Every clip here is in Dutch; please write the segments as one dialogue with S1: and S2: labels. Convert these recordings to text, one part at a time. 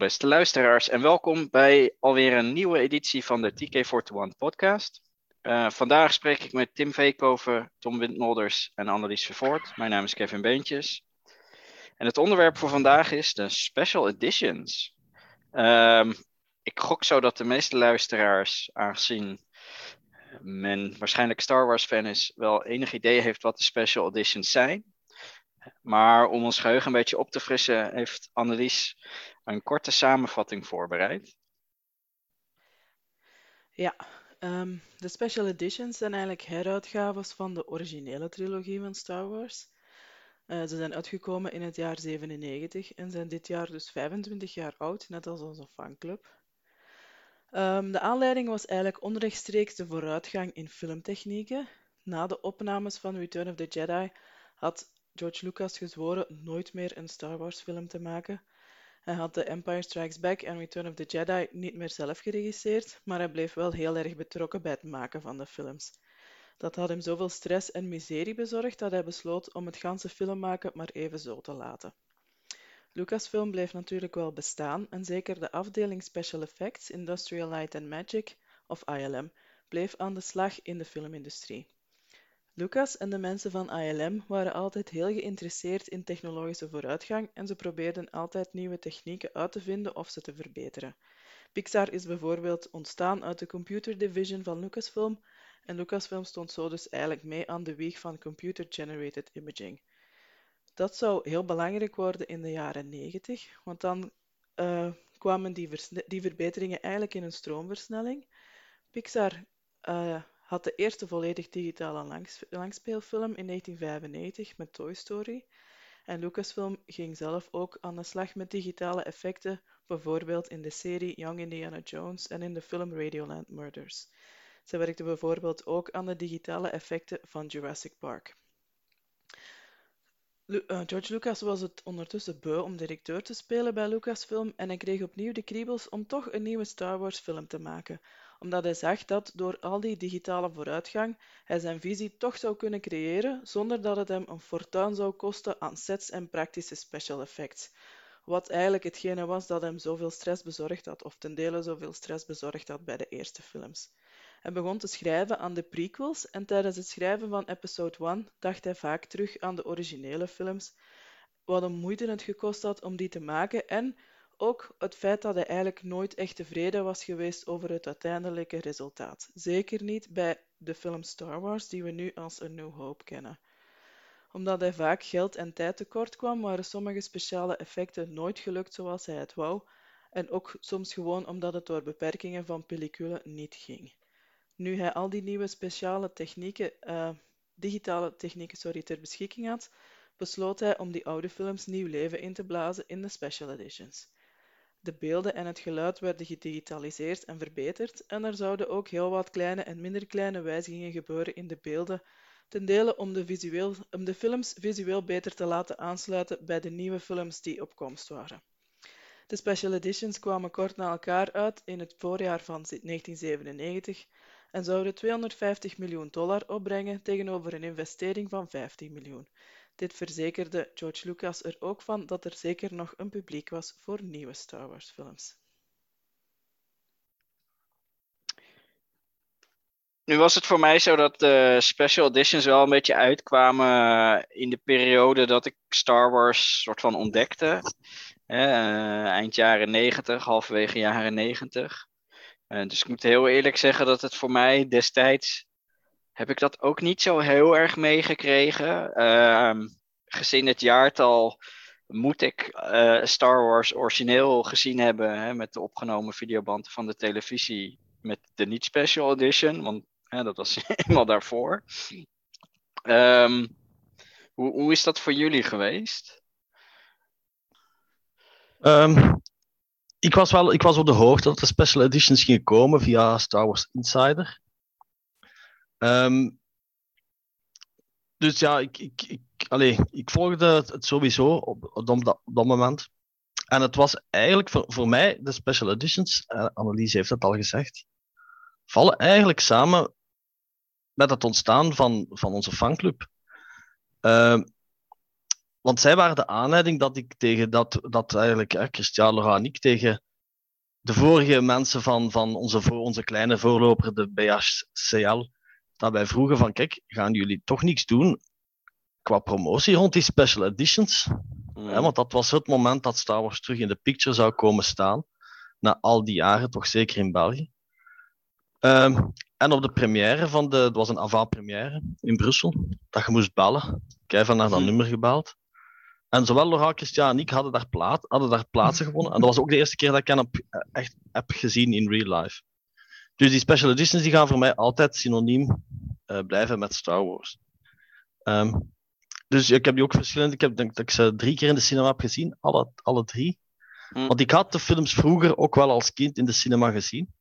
S1: beste luisteraars, en welkom bij alweer een nieuwe editie van de TK41 podcast. Uh, vandaag spreek ik met Tim Veekhoven, Tom Windmolders en Annelies Vervoort. Mijn naam is Kevin Beentjes. En het onderwerp voor vandaag is de special editions. Um, ik gok zo dat de meeste luisteraars, aangezien men waarschijnlijk Star Wars fan is, wel enig idee heeft wat de special editions zijn. Maar om ons geheugen een beetje op te frissen, heeft Annelies een korte samenvatting voorbereid.
S2: Ja, um, de special editions zijn eigenlijk heruitgaves van de originele trilogie van Star Wars. Uh, ze zijn uitgekomen in het jaar 97 en zijn dit jaar dus 25 jaar oud, net als onze fanclub. Um, de aanleiding was eigenlijk onrechtstreeks de vooruitgang in filmtechnieken. Na de opnames van Return of the Jedi had George Lucas gezworen nooit meer een Star Wars film te maken. Hij had The Empire Strikes Back en Return of the Jedi niet meer zelf geregisseerd, maar hij bleef wel heel erg betrokken bij het maken van de films. Dat had hem zoveel stress en miserie bezorgd dat hij besloot om het ganse filmmaken maar even zo te laten. Lucasfilm bleef natuurlijk wel bestaan en zeker de afdeling Special Effects, Industrial Light and Magic, of ILM, bleef aan de slag in de filmindustrie. Lucas en de mensen van ILM waren altijd heel geïnteresseerd in technologische vooruitgang en ze probeerden altijd nieuwe technieken uit te vinden of ze te verbeteren. Pixar is bijvoorbeeld ontstaan uit de computer division van Lucasfilm en Lucasfilm stond zo dus eigenlijk mee aan de wieg van computer-generated imaging. Dat zou heel belangrijk worden in de jaren 90, want dan uh, kwamen die, die, verbeteringen eigenlijk in een stroomversnelling. Pixar uh, had de eerste volledig digitale langs langspeelfilm in 1995 met Toy Story. En Lucasfilm ging zelf ook aan de slag met digitale effecten, bijvoorbeeld in de serie Young Indiana Jones en in de film Radioland Murders. Ze werkte bijvoorbeeld ook aan de digitale effecten van Jurassic Park. Eh, George Lucas was het ondertussen beu om directeur te spelen bij Lucasfilm en hij kreeg opnieuw de kriebels om toch een nieuwe Star Wars film te maken, omdat hij zag dat door al die digitale vooruitgang hij zijn visie toch zou kunnen creëren zonder dat het hem een fortuin zou kosten aan sets en praktische special effects. Wat eigenlijk hetgene was dat hem zoveel stress bezorgd had, of ten dele zoveel stress bezorgd had bij de eerste films. Hij begon te schrijven aan de prequels en tijdens het schrijven van episode 1 dacht hij vaak terug aan de originele films, wat hem moeite het gekost had om die te maken en ook het feit dat hij eigenlijk nooit echt tevreden was geweest over het uiteindelijke resultaat. Zeker niet bij de film Star Wars, die we nu als A New Hope kennen. Omdat hij vaak geld en tijd tekort kwam, waren sommige speciale effecten nooit gelukt zoals hij het wou, en ook soms gewoon omdat het door beperkingen van pellicule niet ging. Nu hij al die nieuwe speciale technieken, uh, digitale technieken sorry, ter beschikking had, besloot hij om die oude films nieuw leven in te blazen in de special editions. De beelden en het geluid werden gedigitaliseerd en verbeterd en er zouden ook heel wat kleine en minder kleine wijzigingen gebeuren in de beelden, ten dele om de, visueel, om de films visueel beter te laten aansluiten bij de nieuwe films die op komst waren. De special editions kwamen kort na elkaar uit in het voorjaar van 1997 en zouden 250 miljoen dollar opbrengen tegenover een investering van 15 miljoen. Dit verzekerde George Lucas er ook van dat er zeker nog een publiek was voor nieuwe Star Wars films.
S1: Nu was het voor mij zo dat de special editions wel een beetje uitkwamen in de periode dat ik Star Wars soort van ontdekte. Eh, eind jaren 90, halverwege jaren 90. Uh, dus ik moet heel eerlijk zeggen dat het voor mij destijds heb ik dat ook niet zo heel erg meegekregen. Uh, gezien het jaartal moet ik uh, Star Wars origineel gezien hebben hè, met de opgenomen videobanden van de televisie met de niet special edition, want hè, dat was eenmaal daarvoor. Um, hoe, hoe is dat voor jullie geweest?
S3: Um, ik, was wel, ik was op de hoogte dat er special editions gingen komen via Star Wars Insider. Um, dus ja, ik, ik, ik, ik volgde het sowieso op, op, dat, dat moment. En het was eigenlijk voor, voor mij, de special editions, uh, Annelies heeft het al gezegd, vallen eigenlijk samen met het ontstaan van, van onze fanclub. Uh, want zij waren de aanleiding dat ik tegen dat, dat eigenlijk hè, Christian ik tegen de vorige mensen van, van onze, onze kleine voorloper, de BHCL, dat wij vroegen van kijk, gaan jullie toch niks doen qua promotie rond die special editions?
S1: Mm.
S3: Hè, want dat was het moment dat Star Wars terug in de picture zou komen staan. Na al die jaren, toch zeker in België. Ehm, en op de première van de, het was een avant-première in Brussel, dat je moest bellen. Ik heb even naar dat
S1: Hm.
S3: nummer gebeld. En zowel Laura, Christian en ik hadden daar, plaat, hadden daar plaatsen gewonnen. En dat was ook de eerste keer dat ik hen op, eh, echt heb gezien in real life. Dus die special editions die gaan voor mij altijd synoniem eh, blijven met Star Wars. Ehm, dus ik heb die ook verschillend. Ik heb denk dat ik ze drie keer in de cinema heb gezien, alle, alle drie.
S1: Hm.
S3: Want ik had de films vroeger ook wel als kind in de cinema gezien.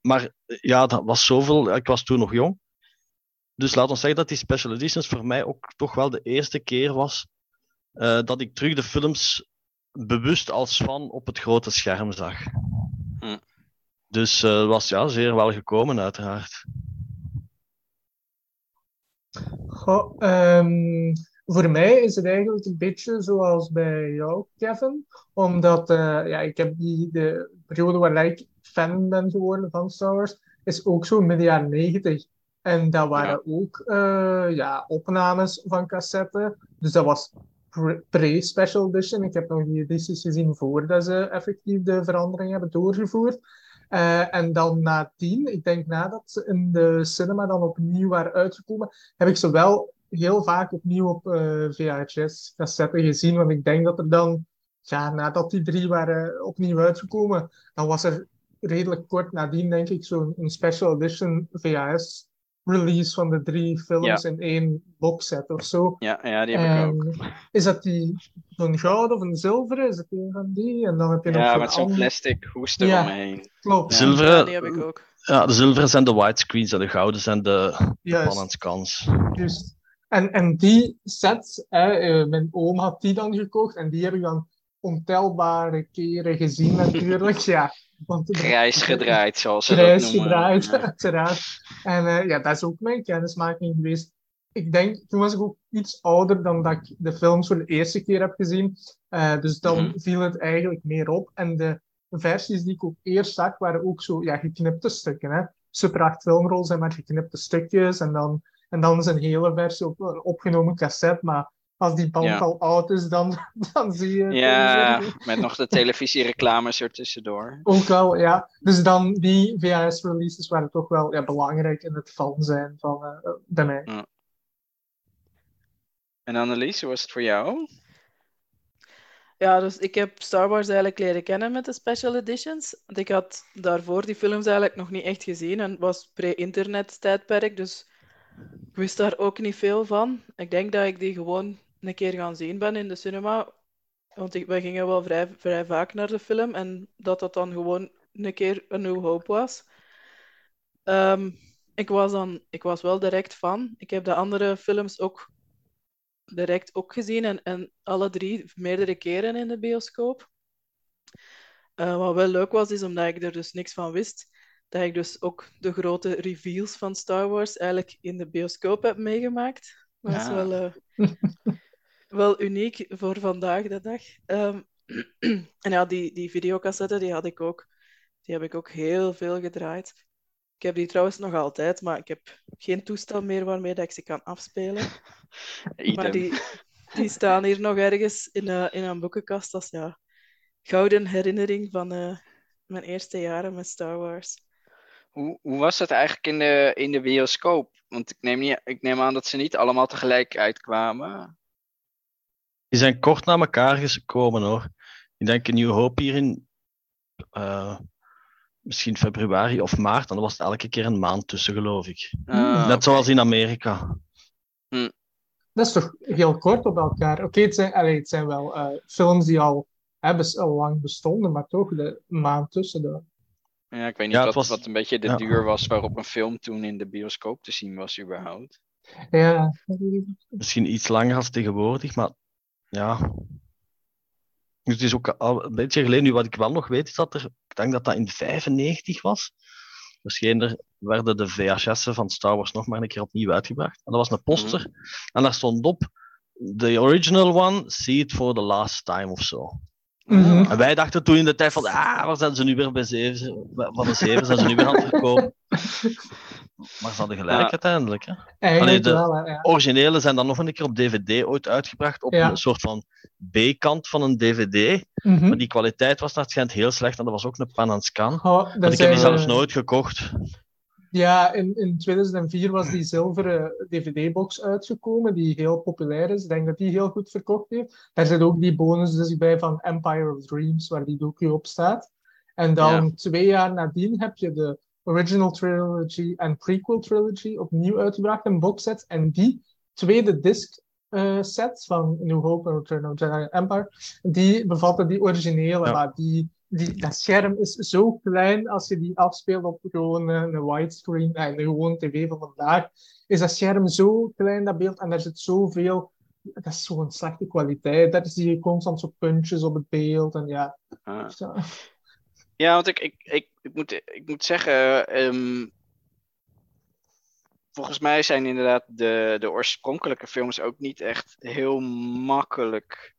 S3: Maar eh, ja, dat was zoveel. Ik was toen nog jong. Dus laat ons zeggen dat die special editions voor mij ook toch wel de eerste keer was eh, dat ik terug de films bewust als fan op het grote scherm zag.
S1: Hm.
S3: Dus eh, het was ja, zeer wel gekomen, uiteraard.
S4: Goh, ehm, voor mij is het eigenlijk een beetje zoals bij jou, Kevin. Omdat eh, ja, ik heb die, de periode waar ik fan ben geworden van Star Wars, is ook zo midden jaren negentig. En dat waren ook eh, ja, opnames van cassetten. Dus dat was pre- pre-special edition. Ik heb nog die edities gezien voordat ze effectief de verandering hebben doorgevoerd. Eh, en dan nadien, ik denk nadat ze in de cinema dan opnieuw waren uitgekomen, heb ik ze wel heel vaak opnieuw op eh, VHS-cassetten gezien. Want ik denk dat er dan, ja, nadat die drie waren opnieuw uitgekomen, dan was er redelijk kort nadien, denk ik, zo'n special edition VHS-release van de drie films in één boxset of zo.
S1: Ja, ja, die heb ik ook.
S4: Is dat die zo'n goud of een zilveren? Is dat een van die? En dan heb je nog
S1: Ja,
S4: zo'n
S1: met zo'n plastic hoest
S4: Ja.
S1: eromheen.
S4: Klopt.
S1: Ja.
S3: Zilveren,
S2: Ja, die heb ik ook.
S3: ja, de zilveren zijn de widescreens en de gouden zijn de pan en scans.
S4: Juist. En, en die sets, hè, eh, mijn oom had die dan gekocht en die heb ik dan ontelbare keren gezien natuurlijk. Ja, want,
S1: Grijs gedraaid, zoals ze
S4: Grijs
S1: dat noemen.
S4: gedraaid,
S1: Ja.
S4: uiteraard. En eh, ja, dat is ook mijn kennismaking geweest. Ik denk, toen was ik ook iets ouder dan dat ik de films voor de eerste keer heb gezien. Eh, dus dan
S1: Mhm.
S4: viel het eigenlijk meer op. En de versies die ik ook eerst zag, waren ook zo ja, geknipte stukken. Hè? Super 8 filmrolls zijn maar geknipte stukjes. En dan, en dan is een hele versie op opgenomen cassette. Maar als die band
S1: Ja.
S4: al oud is, dan, dan zie je het
S1: Ja, met nog de televisiereclames ertussendoor.
S4: Ook wel, ja. Dus dan die VHS-releases waren toch wel ja, belangrijk in het fan zijn van, eh, bij mij.
S1: En Annelies, hoe was het voor jou?
S2: Ja, dus ik heb Star Wars eigenlijk leren kennen met de special editions. Want ik had daarvoor die films eigenlijk nog niet echt gezien en het was pre-internet tijdperk, dus ik wist daar ook niet veel van. Ik denk dat ik die gewoon een keer gaan zien ben in de cinema, want ik, wij gingen wel vrij, vrij vaak naar de film en dat dat dan gewoon een keer een New Hope was. Ehm, ik was dan, ik was wel direct fan. Ik heb de andere films ook direct ook gezien en, en alle drie meerdere keren in de bioscoop. Eh, wat wel leuk was, is omdat ik er dus niks van wist, dat ik dus ook de grote reveals van Star Wars eigenlijk in de bioscoop heb meegemaakt. Dat is
S1: Ja.
S2: wel, eh, wel uniek voor vandaag de dag. Ehm, en ja, die, die videocassette, die had ik ook. Die heb ik ook heel veel gedraaid. Ik heb die trouwens nog altijd, maar ik heb geen toestel meer waarmee dat ik ze kan afspelen. Maar die, die staan hier nog ergens in, een in een boekenkast als ja, gouden herinnering van eh, mijn eerste jaren met Star Wars.
S1: Hoe, hoe was het eigenlijk in de, in de bioscoop? Want ik neem, niet, ik neem aan dat ze niet allemaal tegelijk uitkwamen.
S3: Die zijn kort na elkaar gekomen hoor. Ik denk een New Hope hier in eh, misschien februari of maart. En dan was het elke keer een maand tussen, geloof ik.
S1: Ah,
S3: Net zoals in Amerika.
S4: Dat is toch heel kort op elkaar. Oké, het, zijn, allee, het zijn wel eh, films die al, hè, bes- al lang bestonden, maar toch de maand tussen. De...
S1: Ja, ik weet niet
S3: Ja,
S1: wat,
S3: het was-
S1: wat een beetje de
S3: ja.
S1: duur was waarop een film toen in de bioscoop te zien was überhaupt.
S4: Ja,
S3: Misschien iets langer als tegenwoordig, maar ja. Dus het is ook al een beetje geleden. Nu, wat ik wel nog weet, is dat er, ik denk dat dat in 95 was. Verscheen er, werden de VHS'en van Star Wars nog maar een keer opnieuw uitgebracht. En dat was een poster. En daar stond op the original one, see it for the last time of zo.
S4: Mhm.
S3: En wij dachten toen in de tijd van, ah, waar zijn ze nu weer bij zeven? Van de zeven zijn ze nu weer aan het verkopen. Maar ze hadden gelijk
S1: Ja.
S3: uiteindelijk. Hè? Allee, de-
S4: wel, hè, ja.
S3: Originele zijn dan nog een keer op DVD ooit uitgebracht op
S4: Ja.
S3: een soort van B-kant van een DVD.
S4: Mhm.
S3: Maar die kwaliteit was naar het heel slecht en dat was ook een pan en scan. Ik heb die zelfs
S4: eh,
S3: nooit gekocht.
S4: Ja, in, in 2004 was die zilveren DVD-box uitgekomen, die heel populair is. Ik denk dat die heel goed verkocht heeft. Daar zit ook die bonus dus bij van Empire of Dreams, waar die docu op staat. En dan twee jaar nadien heb je de original trilogy en prequel trilogy opnieuw uitgebracht in boxsets. En die tweede disc eh, set van New Hope en Return of the Jedi Empire, die bevatten die originele,
S3: Ja.
S4: maar die, die, dat scherm is zo klein als je die afspeelt op gewoon eh, een widescreen, eh, een gewoon tv van vandaag, is dat scherm zo klein, dat beeld, en daar zit zoveel, dat is zo'n slechte kwaliteit, daar zie je constant zo puntjes op het beeld, en ja.
S1: Ah. Ja, want ik, ik, ik, ik, moet, ik moet zeggen, ehm, volgens mij zijn inderdaad de, de oorspronkelijke films ook niet echt heel makkelijk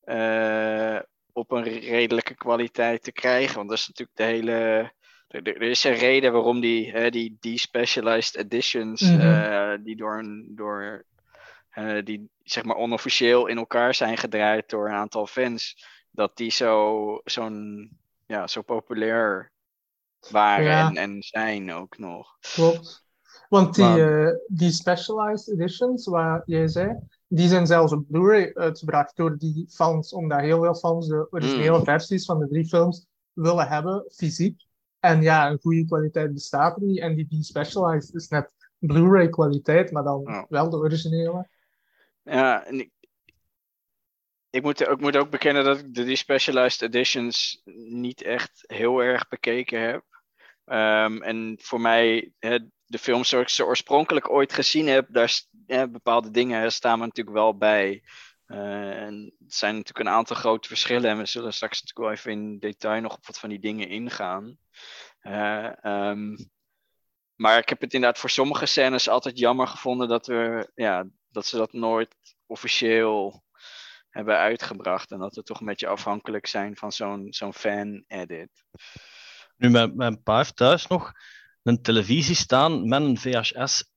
S1: eh, op een redelijke kwaliteit te krijgen. Want dat is natuurlijk de hele. Er, er is een reden waarom die, hè, die, die specialized editions,
S4: Mhm.
S1: eh, die door een. Door, eh, die zeg maar onofficieel in elkaar zijn gedraaid door een aantal fans, dat die zo, zo'n, ja, zo populair waren
S4: Ja.
S1: en, en zijn ook nog.
S4: Klopt. Want die,
S3: Maar-
S4: eh, die specialized editions, waar jij zei, die zijn zelfs op Blu-ray uitgebracht door die fans, omdat heel veel fans de originele
S1: Mm.
S4: versies van de drie films willen hebben, fysiek. En ja, een goede kwaliteit bestaat er niet. En die despecialized is net Blu-ray kwaliteit, maar dan
S1: Ja.
S4: wel de originele.
S1: Ja, en ik, ik, moet, ik moet ook bekennen dat ik de die specialized editions niet echt heel erg bekeken heb. Ehm, en voor mij, de films zoals ik ze oorspronkelijk ooit gezien heb, daar hè, bepaalde dingen staan me natuurlijk wel bij. Eh, en er zijn natuurlijk een aantal grote verschillen en we zullen straks natuurlijk wel even in detail nog op wat van die dingen ingaan. Eh, ehm, maar ik heb het inderdaad voor sommige scènes altijd jammer gevonden dat, we, ja, dat ze dat nooit officieel hebben uitgebracht. En dat we toch een beetje afhankelijk zijn van zo'n zo'n fan-edit.
S3: Nu, mijn, mijn pa heeft thuis nog een televisie staan met een VHS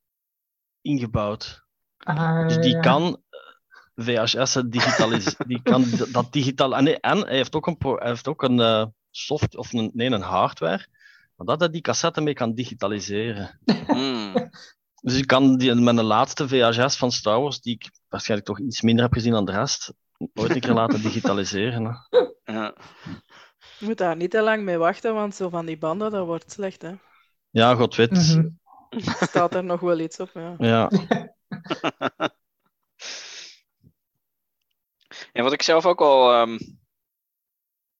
S3: ingebouwd.
S4: Ah,
S3: Dus die
S4: ja.
S3: kan VHS'en digitaliseren. die kan dat digitaal. En, nee, en hij heeft ook een, pro- hij heeft ook een eh, soft of een, nee, een hardware. Maar dat hij die cassette mee kan digitaliseren.
S1: Hmm.
S3: Dus ik kan die, met de laatste VHS van Star Wars, die ik waarschijnlijk toch iets minder heb gezien dan de rest, ooit een keer laten digitaliseren. Hè.
S1: Ja.
S2: Je moet daar niet te lang mee wachten, want zo van die banden, dat wordt slecht, hè.
S3: Ja, god weet.
S4: Mhm.
S2: Staat er nog wel iets op, ja.
S3: Ja.
S1: En wat ik zelf ook al ehm,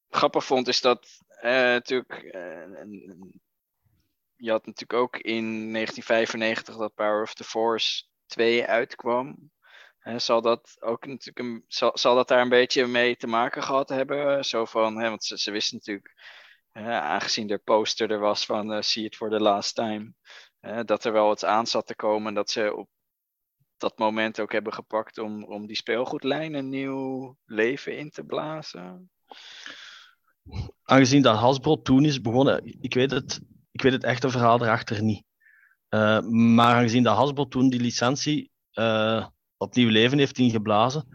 S1: grappig vond, is dat eh, natuurlijk. eh, je had natuurlijk ook in 1995 dat Power of the Force 2 uitkwam. Zal dat ook natuurlijk een, zal, zal dat daar een beetje mee te maken gehad hebben? Zo van, hè, want ze, wisten natuurlijk, aangezien er poster er was van eh, See It for the Last Time, dat er wel iets aan zat te komen en dat ze op dat moment ook hebben gepakt om, om die speelgoedlijn een nieuw leven in te blazen.
S3: Aangezien dat Hasbro toen is begonnen, ik weet het, ik weet het echte verhaal erachter niet. Eh, maar aangezien dat Hasbro toen die licentie eh, opnieuw leven heeft ingeblazen,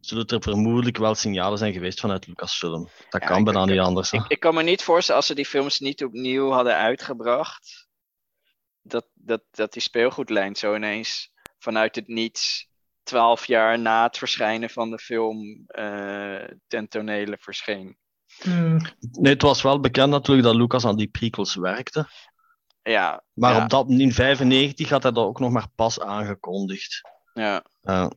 S3: zullen er vermoedelijk wel signalen zijn geweest vanuit Lucasfilm. Dat
S1: Ja,
S3: kan bijna niet anders.
S1: Ik, ik kan me niet voorstellen als ze die films niet opnieuw hadden uitgebracht, dat, dat, dat die speelgoedlijn zo ineens vanuit het niets, twaalf jaar na het verschijnen van de film, eh ten tonele verscheen.
S4: Hmm.
S3: Nee, het was wel bekend natuurlijk dat Lucas aan die prequels werkte.
S1: Ja,
S3: Maar
S1: ja,
S3: op dat, in 95 had hij dat ook nog maar pas aangekondigd.
S1: Ja,
S3: Ja.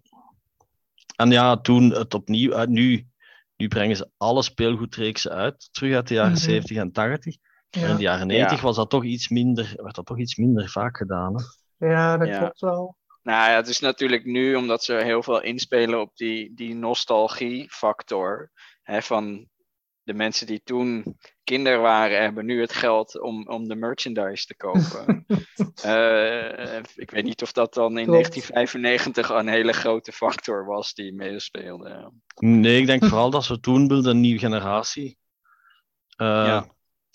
S3: en ja, toen het opnieuw uit. Nu, nu brengen ze alle speelgoedreeksen uit, terug uit de jaren
S4: Mhm.
S3: 70 en 80. Maar in de jaren 90
S1: Ja.
S3: was dat toch iets minder, werd dat toch iets minder vaak gedaan. Hè?
S4: ja, dat
S1: Ja.
S4: klopt wel.
S1: Nou ja, het is natuurlijk nu omdat ze heel veel inspelen op die, die nostalgie-factor. Hè, van de mensen die toen kinderen waren, hebben nu het geld om, om de merchandise te kopen. Eh, ik weet niet of dat dan in
S4: Klopt.
S1: 1995 een hele grote factor was die meespeelde.
S3: Nee, ik denk vooral dat ze toen wilden een nieuwe generatie eh,
S1: Ja.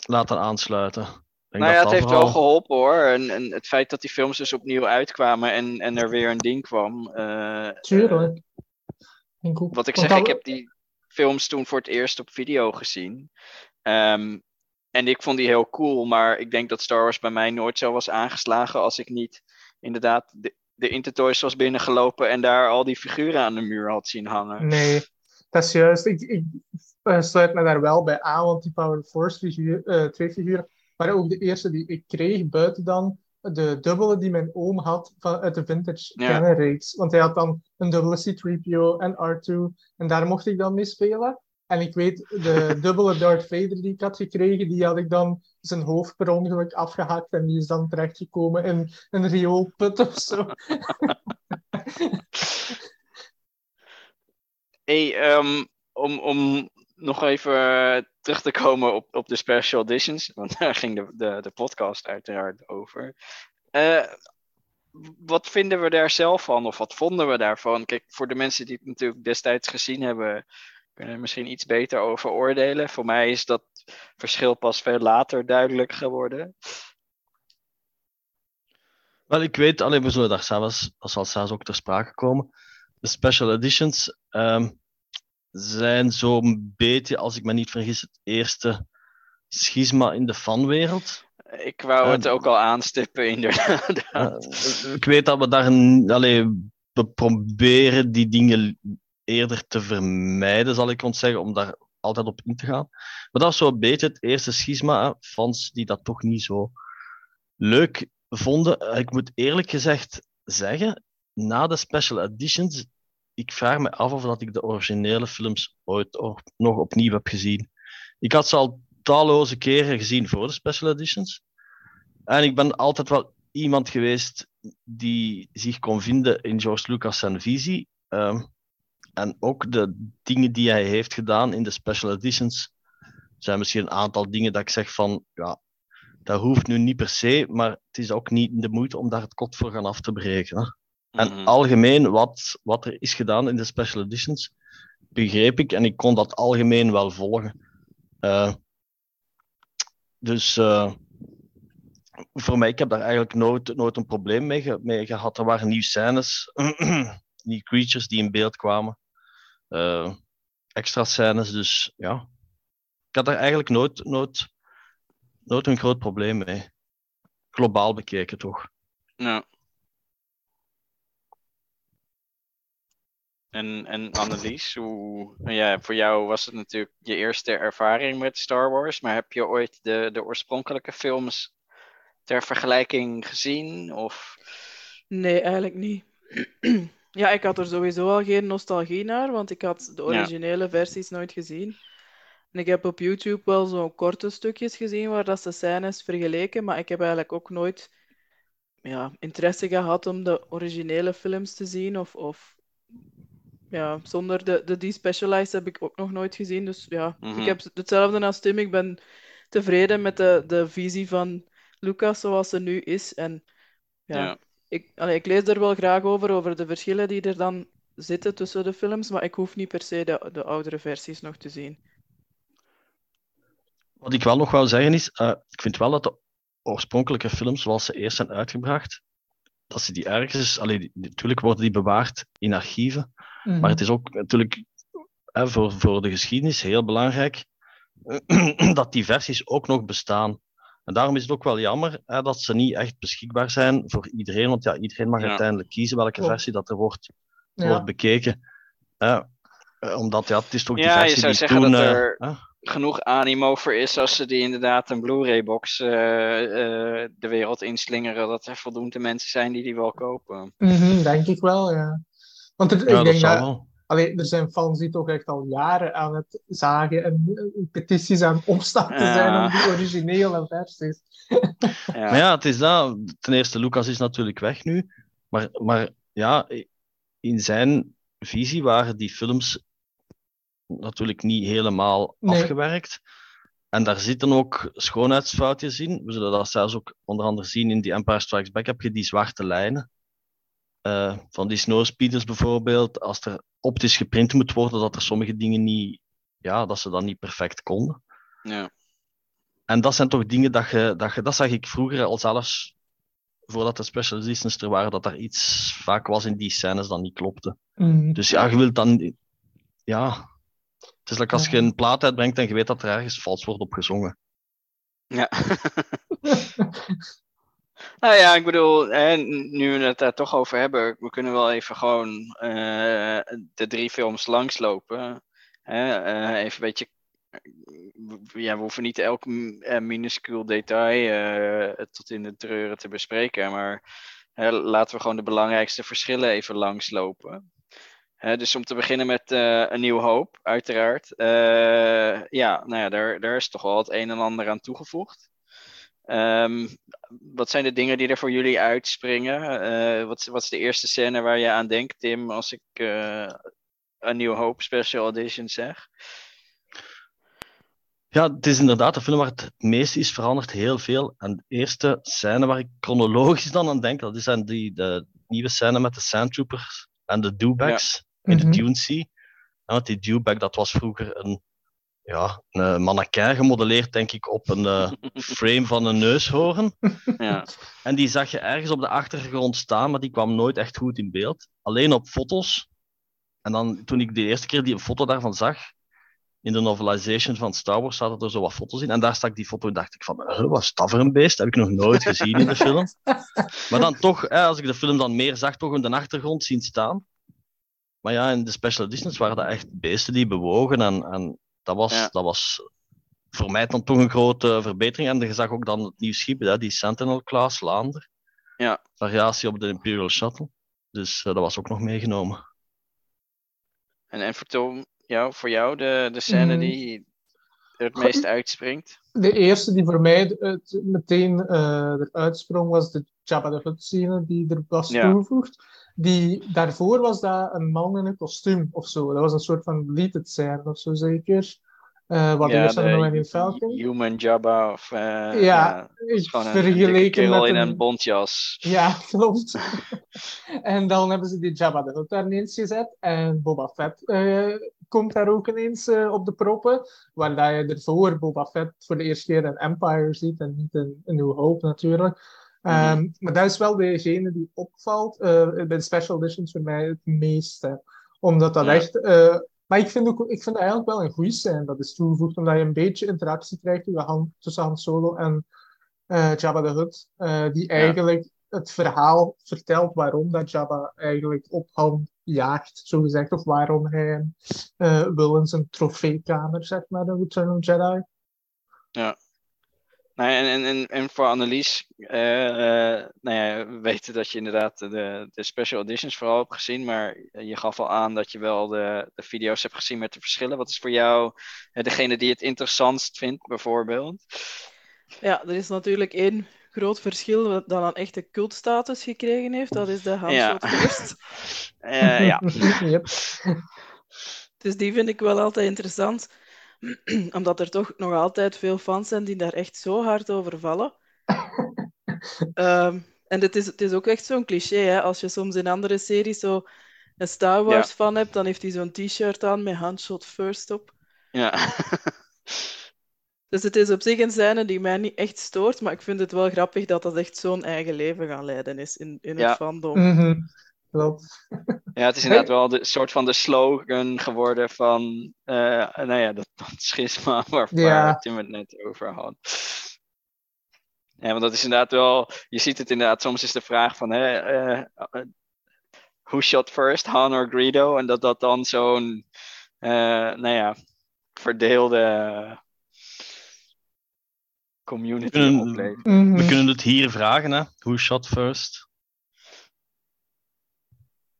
S3: laten aansluiten. Ik
S1: Nou ja,
S3: dat
S1: het heeft wel geholpen hoor. En, en het feit dat die films dus opnieuw uitkwamen en, en er weer een ding kwam. eh,
S4: Tuurlijk.
S1: Wat ik zeg, ik heb die films toen voor het eerst op video gezien. Ehm, en ik vond die heel cool, maar ik denk dat Star Wars bij mij nooit zo was aangeslagen als ik niet inderdaad de, de Intertoys was binnengelopen en daar al die figuren aan de muur had zien hangen.
S4: Nee, dat is juist. Ik, ik eh, sluit me daar wel bij aan, want die Power Force figuur, eh, twee figuren waren ook de eerste die ik kreeg, buiten dan de dubbele die mijn oom had van, uit de Vintage. Canon reeks. Want hij had dan een dubbele C-3PO en R2 en daar mocht ik dan mee spelen. En ik weet, de dubbele Darth Vader die ik had gekregen, die had ik dan zijn hoofd per ongeluk afgehakt en die is dan terechtgekomen in een rioolput of zo.
S1: Hey, ehm, om, om nog even terug te komen op, op de special editions, want daar ging de, de, de podcast uiteraard over. Eh, wat vinden we daar zelf van, of wat vonden we daarvan? Kijk, voor de mensen die het natuurlijk destijds gezien hebben, kunnen er misschien iets beter over oordelen. Voor mij is dat verschil pas veel later duidelijk geworden.
S3: Wel, ik weet, alleen we zullen daar zelfs, dat zal zelfs ook ter sprake komen. De special editions ehm, zijn zo'n beetje, als ik me niet vergis, het eerste schisma in de fanwereld.
S1: Ik wou het ook al aanstippen, inderdaad.
S3: Ik weet dat we daar, een- allee, we proberen die dingen eerder te vermijden, zal ik ons zeggen, om daar altijd op in te gaan. Maar dat is zo'n beetje het eerste schisma, hè. fans die dat toch niet zo leuk vonden. Ik moet eerlijk gezegd zeggen, na de special editions, ik vraag me af of dat ik de originele films ooit nog opnieuw heb gezien. Ik had ze al talloze keren gezien voor de special editions. En ik ben altijd wel iemand geweest die zich kon vinden in George Lucas zijn visie. Ehm, en ook de dingen die hij heeft gedaan in de special editions zijn misschien een aantal dingen dat ik zeg van, ja, dat hoeft nu niet per se, maar het is ook niet de moeite om daar het kot voor gaan af te breken. Hè. En
S1: Mhm.
S3: algemeen, wat, wat er is gedaan in de special editions, begreep ik en ik kon dat algemeen wel volgen. Eh, dus eh, voor mij, ik heb daar eigenlijk nooit, nooit een probleem mee, ge- mee gehad. Er waren nieuwe scènes, nieuwe creatures die in beeld kwamen, eh, extra scènes, dus ja. Ik had daar eigenlijk nooit, nooit, nooit een groot probleem mee. Globaal bekeken toch.
S1: Ja. En, en Annelies, hoe, ja, voor jou was het natuurlijk je eerste ervaring met Star Wars, maar heb je ooit de, de oorspronkelijke films ter vergelijking gezien? Of...
S2: Nee, eigenlijk niet. Ja, ik had er sowieso al geen nostalgie naar, want ik had de
S1: Ja.
S2: originele versies nooit gezien. En ik heb op YouTube wel zo'n korte stukjes gezien waar dat ze scènes vergeleken, maar ik heb eigenlijk ook nooit ja, interesse gehad om de originele films te zien. Of, of ja, zonder de, de despecialized heb ik ook nog nooit gezien. Dus ja,
S1: Mhm.
S2: ik heb hetzelfde als Tim. Ik ben tevreden met de, de visie van Lucas zoals ze nu is. En ja,
S1: Ja.
S2: ik, allee, ik lees er wel graag over, over de verschillen die er dan zitten tussen de films, maar ik hoef niet per se de, de oudere versies nog te zien.
S3: Wat ik wel nog wou zeggen is, eh, ik vind wel dat de oorspronkelijke films, zoals ze eerst zijn uitgebracht, dat ze die ergens, allee, die- natuurlijk worden die bewaard in archieven,
S4: Mhm.
S3: maar het is ook natuurlijk hè, voor, voor de geschiedenis heel belangrijk dat die versies ook nog bestaan. En daarom is het ook wel jammer hè, dat ze niet echt beschikbaar zijn voor iedereen, want ja, iedereen mag
S1: Ja.
S3: uiteindelijk kiezen welke versie dat er wordt,
S4: Ja.
S3: wordt bekeken. Hè. Eh, omdat ja, het is toch die
S1: Ja, je
S3: versie
S1: zou
S3: die
S1: zeggen
S3: toen...
S1: dat
S3: eh,
S1: er-
S3: hè,
S1: genoeg animo voor is als ze die inderdaad een Blu-ray-box eh, eh, de wereld inslingeren, dat er voldoende mensen zijn die die wel kopen.
S4: Mhm, denk ik wel, ja. Want er,
S3: ja,
S4: ik
S3: dat
S4: denk dat, allee, er zijn fans die toch echt al jaren aan het zagen en eh, petities aan het opstarten
S1: Ja.
S4: zijn om die originele versies.
S1: Ja.
S3: Maar ja, het is dat. Ten eerste, Lucas is natuurlijk weg nu. Maar, maar ja, in zijn visie waren die films natuurlijk niet helemaal
S4: Nee.
S3: afgewerkt. En daar zitten ook schoonheidsfoutjes in. We zullen dat zelfs ook onder andere zien in die Empire Strikes Back. Heb je die zwarte lijnen eh, van die snowspeeders bijvoorbeeld. Als er optisch geprint moet worden, dat er sommige dingen niet, ja, dat ze dat niet perfect konden.
S1: Ja.
S3: En dat zijn toch dingen dat je, dat je, dat zag ik vroeger al zelfs, voordat de special editions er waren, dat daar iets vaak was in die scènes dat niet klopte.
S4: Mhm.
S3: Dus ja, je wilt dan, ja, het is like als je een plaat uitbrengt en je weet dat er ergens vals wordt op gezongen.
S1: Ja. nou ja, ik bedoel, hè, nu we het daar toch over hebben, we kunnen wel even gewoon eh, de drie films langslopen. Hè, eh, even een beetje. Ja, we hoeven niet elk eh, minuscuul detail eh, tot in de treuren te bespreken, maar hè, laten we gewoon de belangrijkste verschillen even langslopen. Hè, dus om te beginnen met eh, een nieuw hoop, uiteraard. Eh, ja, nou ja, daar, daar is toch wel het een en ander aan toegevoegd. Ehm, wat zijn de dingen die er voor jullie uitspringen? Eh, wat, is- wat is de eerste scène waar je aan denkt, Tim, als ik eh, een nieuw hoop special edition zeg?
S3: Ja, het is inderdaad een film waar het meest is veranderd, heel veel. En de eerste scène waar ik chronologisch dan aan denk, dat is aan die, de nieuwe scène met de Sandtroopers en de Dewbacks in de
S4: Mhm.
S3: Sea. En want die Dewback, dat was vroeger een, ja, een mannequin gemodelleerd, denk ik, op een eh, frame van een neushoorn.
S1: Ja,
S3: En die zag je ergens op de achtergrond staan, maar die kwam nooit echt goed in beeld. Alleen op foto's. En dan, toen ik de eerste keer die foto daarvan zag, in de novelization van Star Wars zaten er zo wat foto's in. En daar stak die foto en dacht ik van, huh, wat is dat voor een beest? Dat heb ik nog nooit gezien in de film. Maar dan toch, hè, als ik de film dan meer zag, toch in de achtergrond zien staan. Maar ja, in de special editions waren dat echt beesten die bewogen. En, en dat, was,
S1: Ja.
S3: dat was voor mij dan toch een grote verbetering. En je zag ook dan het nieuwe schip, hè, die Sentinel-class Lander.
S1: Ja.
S3: Variatie op de Imperial Shuttle. Dus eh, dat was ook nog meegenomen.
S1: en, en voor Tom, jou, voor jou de, de scène
S4: Mm.
S1: die er het meest uitspringt?
S4: De eerste die voor mij het meteen eh eruit sprong was de Jabba the Hutt scene die er was
S1: Ja.
S4: toegevoegd. Die, daarvoor was dat een man in een kostuum of zo. Dat was een soort van deleted scène of zo zeker. Eh wat
S1: ja,
S4: de
S1: de
S4: Millennium Falcon.
S1: Human Jabba of... eh,
S4: Ja,
S1: is
S4: ik
S1: gewoon een,
S4: met
S1: in
S4: een-
S1: een bontjas.
S4: Ja, klopt. en dan hebben ze die Jabba de Hutt daar ineens gezet. En Boba Fett eh, komt daar ook ineens eh, op de proppen. Waar je ervoor Boba Fett voor de eerste keer een Empire ziet en niet een, een New Hope natuurlijk. Ehm, Maar dat is wel degene die opvalt eh, bij de Special Editions voor mij het meeste. Omdat dat
S1: Ja.
S4: echt... eh, maar ik vind, ook, ik vind dat eigenlijk wel een goede scène dat is toegevoegd. Omdat je een beetje interactie krijgt tussen Han, tussen Han Solo en eh, Jabba the Hutt. die eigenlijk het verhaal vertelt waarom dat Jabba eigenlijk op Han jaagt, zo gezegd. Of waarom hij hem wil in zijn trofeekamer, zeg maar, de Return of Jedi.
S1: Nou, ja, en, en, en, en voor Annelies, eh, eh, nou ja, we weten dat je inderdaad de, de special editions vooral hebt gezien, maar je gaf al aan dat je wel de, de video's hebt gezien met de verschillen. Wat is voor jou eh, degene die het interessantst vindt, bijvoorbeeld?
S2: Ja, er is natuurlijk één groot verschil wat dan een echte cultstatus gekregen heeft. Dat is de Han
S1: Ja.
S2: Shot First.
S1: Eh, ja.
S4: yep.
S2: Dus die vind ik wel altijd interessant. Omdat er toch nog altijd veel fans zijn die daar echt zo hard over vallen. Ehm, en het is, het is ook echt zo'n cliché, hè? Als je soms in andere series zo een Star Wars fan hebt, dan heeft hij zo'n t-shirt aan met Handshot First op.
S1: ja.
S2: Dus het is op zich een scène die mij niet echt stoort, maar ik vind het wel grappig dat dat echt zo'n eigen leven gaan leiden is in, in
S1: Ja.
S2: het fandom.
S4: Mhm. Klopt.
S1: Ja, het is inderdaad wel de soort van de slogan geworden van, eh, nou ja, dat, dat schisma waar,
S4: Ja.
S1: Tim het net over had. Ja, want dat is inderdaad wel, je ziet het inderdaad, soms is de vraag van, hè, eh, eh, who shot first, Han or Greedo? En dat dat dan zo'n, eh, nou ja, verdeelde community
S3: Kunnen-
S1: oplevert.
S4: Mhm.
S3: We kunnen het hier vragen, hè. Who shot first?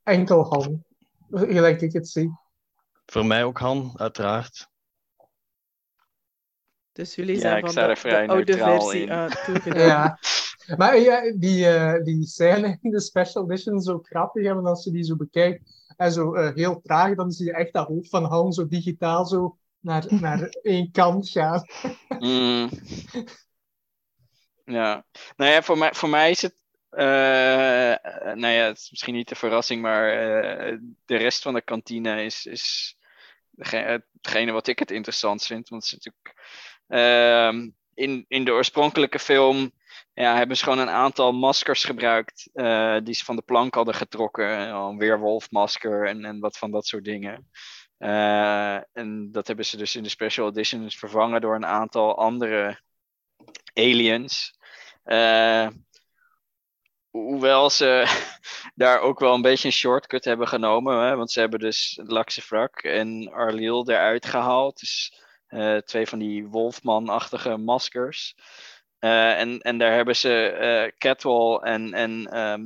S4: Enkel Han. Gelijk ik het zie.
S3: Voor mij ook Han, uiteraard.
S2: Dus jullie
S1: Ja,
S2: zijn
S1: ik
S2: van
S1: sta
S2: de,
S1: er vrij
S2: de oude versie
S1: in.
S2: uh.
S4: Ja. Maar ja, die, eh, die scène in de special edition is zo grappig, want als je die zo bekijkt en zo eh, heel traag, dan zie je echt dat hoofd van Han zo digitaal zo naar, naar één kant gaan.
S1: Mm. Ja, nou ja, voor mij, voor mij is het. Eh, nou ja, het is misschien niet de verrassing, maar eh, de rest van de kantine is, is hetgene wat ik het interessant vind. Want het is natuurlijk. ehm, in, in de oorspronkelijke film ja, hebben ze gewoon een aantal maskers gebruikt. eh, die ze van de plank hadden getrokken. Een weerwolfmasker en, en wat van dat soort dingen. En dat hebben ze dus in de special editions vervangen door een aantal andere aliens. Hoewel ze daar ook wel een beetje een shortcut hebben genomen. Hè? Want ze hebben dus Laxefrak en Arliel eruit gehaald. Dus eh, twee van die Wolfman-achtige maskers. Eh, en, en daar hebben ze eh Catwall en, en ehm,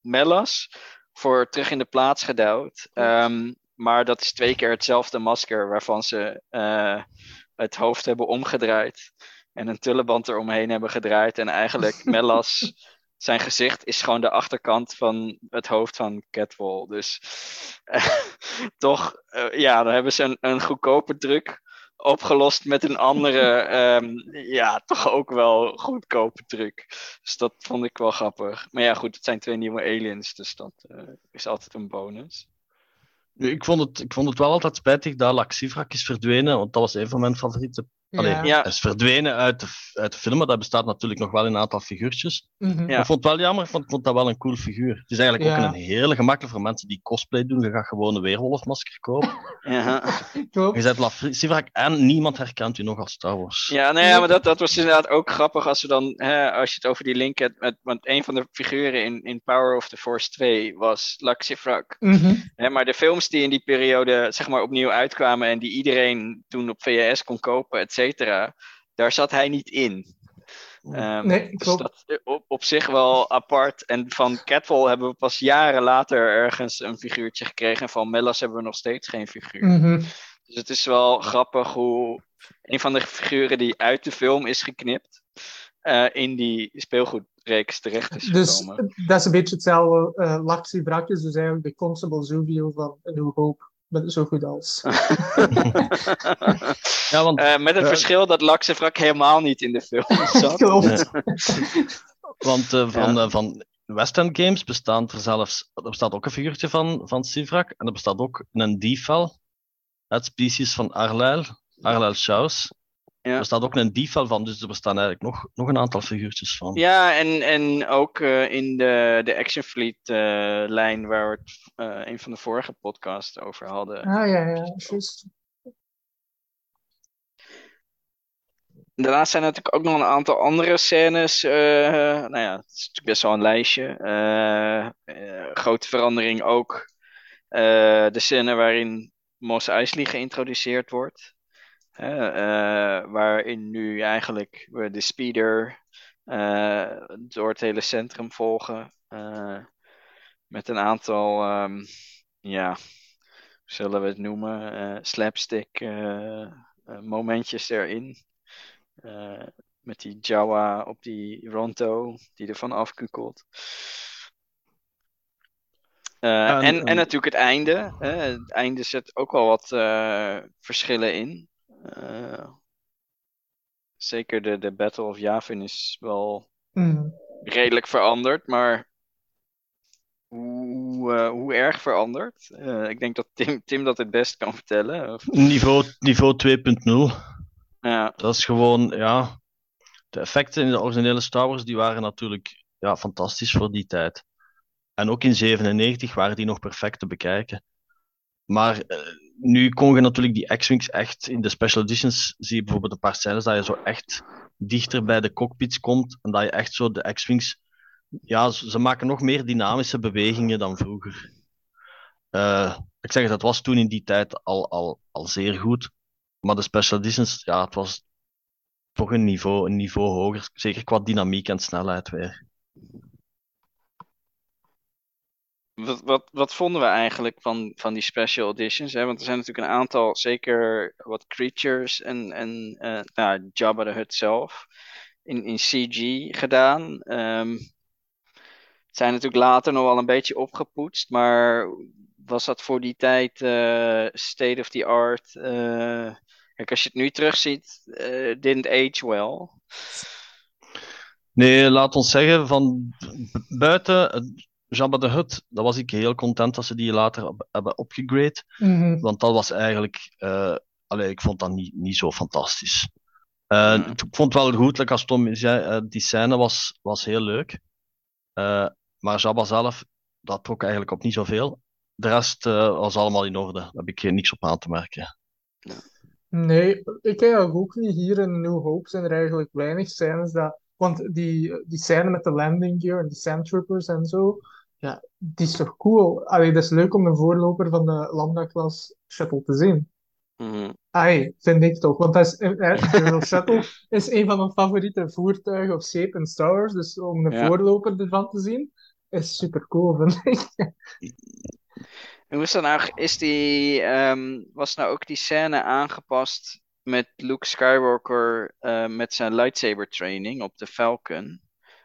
S1: Mellas voor terug in de plaats gedouwd. Ehm, maar dat is twee keer hetzelfde masker waarvan ze het hoofd hebben omgedraaid. En een tulleband eromheen hebben gedraaid. En eigenlijk Mellas, zijn gezicht is gewoon de achterkant van het hoofd van Catwall. Dus toch, eh, ja, dan hebben ze een, een goedkope druk opgelost met een andere, ehm, ja, toch ook wel goedkope truc. Dus dat vond ik wel grappig. Maar ja, goed, het zijn twee nieuwe aliens, dus dat eh, is altijd een bonus.
S3: Nu, Ik vond, het, ik vond het wel altijd spijtig dat Laxivrak is verdwenen, want dat was een van mijn favoriete. Allee,
S4: Ja.
S3: Is verdwenen uit de, uit de film, maar dat bestaat natuurlijk nog wel in een aantal figuurtjes.
S1: Ja.
S3: Ik vond het wel jammer, want ik vond dat wel een cool figuur. Het is eigenlijk
S4: Ja.
S3: ook een hele gemakkelijk voor mensen die cosplay doen. Je gaat gewoon een weerwolfmasker kopen.
S1: Ja,
S4: Klopt.
S3: Je zet Laxivrak en niemand herkent u nog als Star Wars.
S1: ja, ja maar dat, dat was inderdaad ook grappig als we dan, hè, als je het over die link hebt, met, want een van de figuren in, in Power of the Force 2 was Laxifrak. Hè, maar de films die in die periode zeg maar opnieuw uitkwamen en die iedereen toen op VHS kon kopen, et cetera, daar zat hij niet in. Ehm,
S4: Nee,
S1: dus
S4: klopt.
S1: dat is op, op zich wel apart. En van Catwall hebben we pas jaren later ergens een figuurtje gekregen. En van Mellas hebben we nog steeds geen figuur.
S4: Mhm.
S1: Dus het is wel grappig hoe een van de figuren die uit de film is geknipt, eh, in die speelgoedreeks terecht is
S4: Dus
S1: gekomen.
S4: dat is een beetje hetzelfde. eh Laxi Brak is dus eigenlijk de Constable Zuvio van Een. Met zo goed als.
S3: Ja, want,
S1: Eh, met het
S3: eh,
S1: verschil dat Laxefrak helemaal niet in de film zat.
S4: Klopt.
S3: want eh, van,
S1: Ja.
S3: van West End Games bestaan er zelfs. Er bestaat ook een figuurtje van, van Sivrak. En er bestaat ook een Defal. Het species van Arlail. Arlail Schaus.
S1: Ja.
S3: Er bestaat ook een Defal van, dus er bestaan eigenlijk nog, nog een aantal figuurtjes van.
S1: Ja, en, en ook eh, in de, de Action Fleet eh, lijn waar we het eh, een van de vorige podcasts over hadden.
S4: Ah ja, ja, juist.
S1: Daarnaast zijn er natuurlijk ook nog een aantal andere scènes. eh, nou ja, het is natuurlijk best wel een lijstje. Grote verandering ook. eh, de scène waarin Mos Eisley geïntroduceerd wordt. Eh, waarin nu eigenlijk we de speeder eh, door het hele centrum volgen. eh, met een aantal, ehm, ja, hoe zullen we het noemen? slapstick momentjes erin. Met die Jawa op die Ronto die ervan afkukelt.
S3: En-
S1: en, natuurlijk het einde. hè. Het einde zet ook wel wat verschillen in. Eh, zeker de, de Battle of Yavin is wel
S4: Mhm.
S1: redelijk veranderd, maar hoe, eh, hoe erg veranderd? Eh, ik denk dat Tim, Tim dat het best kan vertellen. Of,
S3: Niveau, niveau 2.0.
S1: ja,
S3: Dat is gewoon, ja. De effecten in de originele Star Wars die waren natuurlijk ja, fantastisch voor die tijd. En ook in 97 waren die nog perfect te bekijken. Maar eh, nu kon je natuurlijk die X-Wings echt in de special editions. Zie je bijvoorbeeld een paar scènes dat je zo echt dichter bij de cockpits komt. En dat je echt zo de X-Wings. Ja, ze maken nog meer dynamische bewegingen dan vroeger. Eh, ik zeg dat was toen in die tijd al, al, al zeer goed. Maar de special editions, ja, het was toch een niveau, een niveau hoger. Zeker qua dynamiek en snelheid weer.
S1: Wat, wat, wat vonden we eigenlijk van, van die special editions? Hè? Want er zijn natuurlijk een aantal, zeker wat creatures en, en eh, nou, Jabba de Hutt zelf. in, in CG gedaan. Ehm, het zijn natuurlijk later nog wel een beetje opgepoetst, maar was dat voor die tijd uh, state of the art? Uh, kijk, als je het nu terugziet, uh, didn't age well.
S3: Nee, laat ons zeggen, van buiten Jabba de Hut, dat was ik heel content dat ze die later hebben opgegrade.
S4: Mhm.
S3: Want dat was eigenlijk, uh, allee, ik vond dat niet, niet zo fantastisch. Uh,
S1: Mm.
S3: Ik vond het wel goed, like als Tom zei, uh, die scène was, was heel leuk. Uh, maar Jabba zelf, dat trok eigenlijk op niet zoveel. De rest uh, was allemaal in orde. Daar heb ik niks op aan te merken.
S4: Nee, ik eigenlijk ook niet. Hier in New Hope zijn er eigenlijk weinig scènes dat... Want die, die scène met de landing gear en die sandtroopers en zo, ja, die is toch cool? Allee, dat is leuk om een voorloper van de Lambda-klas shuttle te zien.
S1: Mm.
S4: Ai, vind ik toch. Want dat is, eh, de shuttle is een van mijn favoriete voertuigen of schepen in Star Wars. Dus om een
S1: Ja.
S4: voorloper ervan te zien, is super cool, vind ik.
S1: En hoe is dat nou? Is die, ehm, was nou ook die scène aangepast met Luke Skywalker eh, met zijn lightsaber training op de Falcon?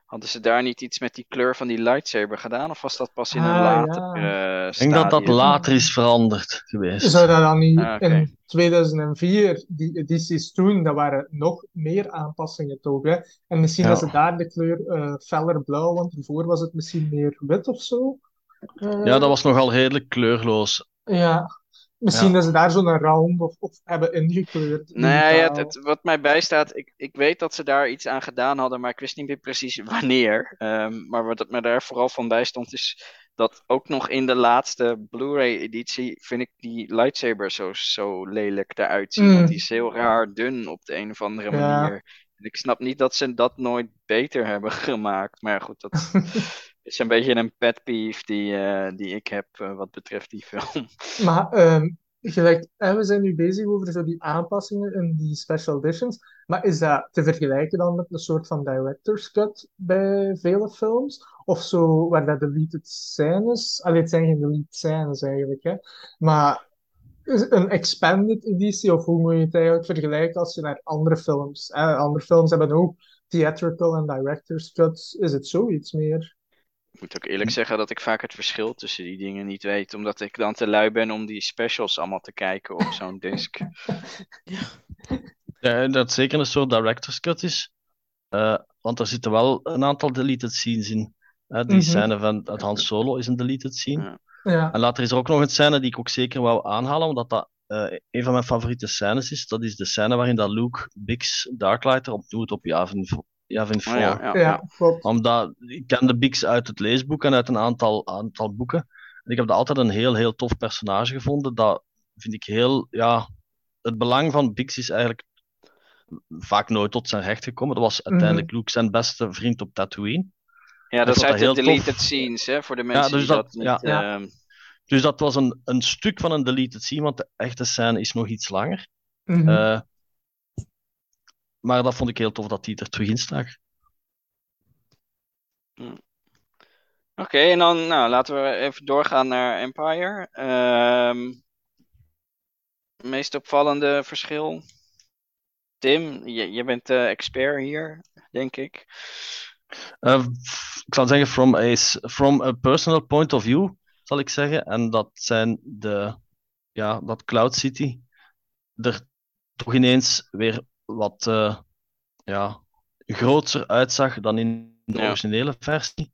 S1: Hadden ze daar niet iets met die kleur van die lightsaber gedaan? Of was dat pas in een
S4: Ah,
S1: later
S4: ja.
S1: eh,
S3: Ik denk dat dat later is veranderd geweest.
S4: Zou dat dan niet
S1: Ah,
S4: in 2004, die edities toen, dat waren nog meer aanpassingen toch, hè? En misschien
S3: Ja.
S4: dat ze daar de kleur eh, feller blauw, want ervoor was het misschien meer wit of zo. Eh,
S3: Ja, dat was nogal redelijk kleurloos.
S4: Ja, misschien
S3: Ja.
S4: dat ze daar zo'n round of, of hebben ingekleurd.
S1: Nee, ja, het, het- wat mij bijstaat, ik, ik weet dat ze daar iets aan gedaan hadden, maar ik wist niet meer precies wanneer. Ehm, maar wat me daar vooral van bijstond, is dat ook nog in de laatste Blu-ray-editie vind ik die lightsaber zo, zo lelijk eruit zien.
S4: Mm.
S1: Want die is heel raar dun op de een of andere
S4: Ja.
S1: manier. En ik snap niet dat ze dat nooit beter hebben gemaakt. Maar ja, goed, dat is een beetje een pet peeve die, eh, die ik heb eh, wat betreft die film.
S4: Maar ehm, gelijk, eh, we zijn nu bezig over zo die aanpassingen in die special editions. Maar is dat te vergelijken dan met een soort van director's cut bij vele films? Of zo, waar dat deleted scènes... Allee, het zijn geen deleted scènes eigenlijk, hè. Maar een expanded editie, of hoe moet je het eigenlijk vergelijken als je naar andere films... hè? Andere films hebben ook theatrical en director's cuts. Is het zoiets meer?
S1: Ik moet ook eerlijk zeggen dat ik vaak het verschil tussen die dingen niet weet, omdat ik dan te lui ben om die specials allemaal te kijken op zo'n disc.
S3: Ja, dat zeker een soort director's cut is. Eh, want er zitten wel een aantal deleted scenes in. Eh, die
S4: Mhm.
S3: scène van het Han Solo is een deleted scene.
S1: Ja.
S4: Ja.
S3: En later is er ook nog een scène die ik ook zeker wou aanhalen, omdat dat eh, een van mijn favoriete scènes is. Dat is de scène waarin dat Luke Bix Darklighter opdoet op Yavin, Yavin 4.
S1: Oh, ja, ja,
S4: Ja,
S1: ja.
S4: klopt.
S3: Omdat ik ken de Bix uit het leesboek en uit een aantal, aantal boeken. En ik heb dat altijd een heel, heel tof personage gevonden. Dat vind ik heel, ja, het belang van Bix is eigenlijk vaak nooit tot zijn recht gekomen. Dat was uiteindelijk Luke zijn beste vriend op Tatooine.
S1: Ja, dat
S3: Ik dat
S1: de
S3: heel
S1: deleted
S3: tof.
S1: scenes, hè, voor de mensen
S3: dus
S1: die
S3: dat-
S1: dat niet...
S3: ja.
S4: Ja.
S1: ehm,
S3: Dus dat was een, een stuk van een deleted scene, want de echte scène is nog iets langer.
S4: Mhm.
S3: Eh, maar dat vond ik heel tof dat die er terug in stak.
S1: Oké, en dan nou, laten we even doorgaan naar Empire. Ehm meest opvallende verschil? Tim, je, je bent de expert hier, denk ik.
S3: Eh, ik zal zeggen, from a, from a personal point of view, zal ik zeggen. En dat zijn de, ja, dat Cloud City er toch ineens weer wat eh, ja, groter uitzag dan in de
S1: Ja.
S3: originele versie.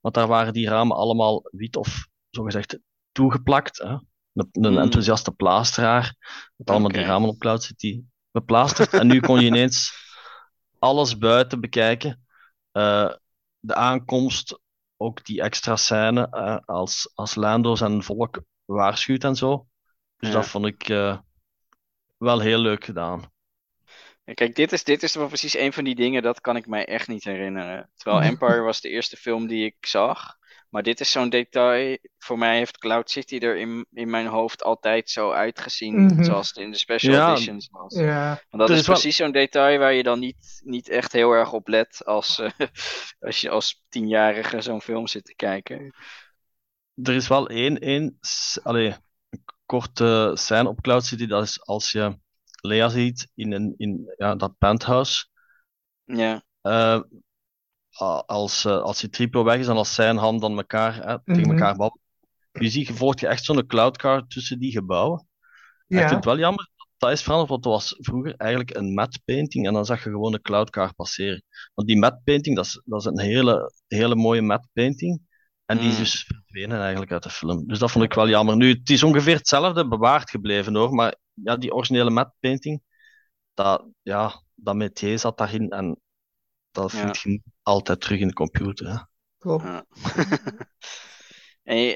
S3: Want daar waren die ramen allemaal wit of zogezegd toegeplakt. Hè? Een, een
S1: Hmm.
S3: enthousiaste plaasteraar. Met allemaal die ramen op Cloud City beplaasterd. en nu kon je ineens alles buiten bekijken. Eh, de aankomst, ook die extra scène eh, als, als Lando zijn volk waarschuwt en zo. Dus
S1: Ja.
S3: dat vond ik wel heel leuk gedaan.
S1: Kijk, dit is, dit is wel precies een van die dingen, dat kan ik mij echt niet herinneren. Terwijl Empire was de eerste film die ik zag. Maar dit is zo'n detail. Voor mij heeft Cloud City er in, in mijn hoofd altijd zo uitgezien.
S4: Mhm.
S1: Zoals het in de special
S3: Ja.
S1: editions was.
S4: Ja.
S1: Want dat
S3: Er
S1: is
S3: wel-
S1: precies zo'n detail waar je dan niet, niet echt heel erg op let als, eh, als je als tienjarige zo'n film zit te kijken.
S3: Er is wel één, één allee, een korte scène op Cloud City. Dat is als je Leia ziet in, een, in ja, dat penthouse.
S1: Ja,
S3: eh, als, eh, als Citripio weg is en als zijn hand dan elkaar, hè, tegen
S4: Mhm.
S3: elkaar babbelen. Je ziet, je volgt je echt zo'n cloudcar tussen die gebouwen. En ik
S4: Ja.
S3: vind het wel jammer dat dat is veranderd, want het was vroeger eigenlijk een matte painting en dan zag je gewoon een cloudcar passeren. Want die matte painting, dat is, dat is een hele, hele mooie matte painting. En die is
S1: Mm.
S3: dus verdwenen eigenlijk uit de film. Dus dat vond ik wel jammer. Nu, het is ongeveer hetzelfde bewaard gebleven hoor, maar ja, die originele matte painting, dat, ja, dat métier zat daarin en dat
S1: Ja.
S3: vind je niet altijd terug in de computer. Hè.
S4: Klopt.
S1: Ja.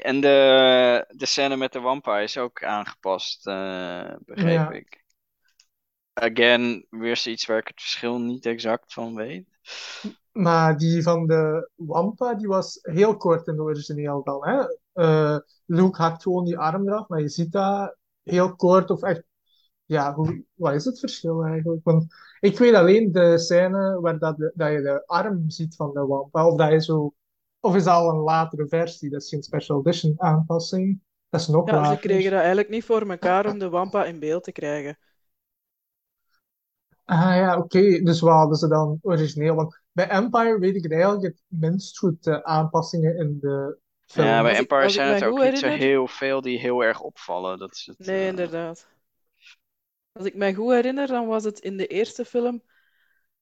S1: En de, de scène met de Wampa is ook aangepast, eh, begreep
S4: Ja.
S1: ik. Again, weer iets waar ik het verschil niet exact van weet.
S4: Maar die van de Wampa, die was heel kort in de origineel dan, hè? Eh, Luke hakt gewoon die arm eraf, maar je ziet dat heel kort of echt... Ja, hoe, wat is het verschil eigenlijk? Want ik weet alleen de scène waar dat, de- dat je de arm ziet van de Wampa, of dat je zo... Of is dat al een latere versie? Dat is geen special edition aanpassing. Dat is nog
S2: Ja, ze kregen dat eigenlijk niet voor elkaar om de Wampa in beeld te krijgen.
S4: Ah ja, oké. Dus wat hadden ze dan origineel? Want bij Empire weet ik het eigenlijk het minst goed, de aanpassingen in de film.
S1: Ja, bij Empire zijn het ook niet zo heel veel die heel erg opvallen. Dat is het,
S2: Nee,
S1: eh,
S2: inderdaad. Als ik mij goed herinner, dan was het in de eerste film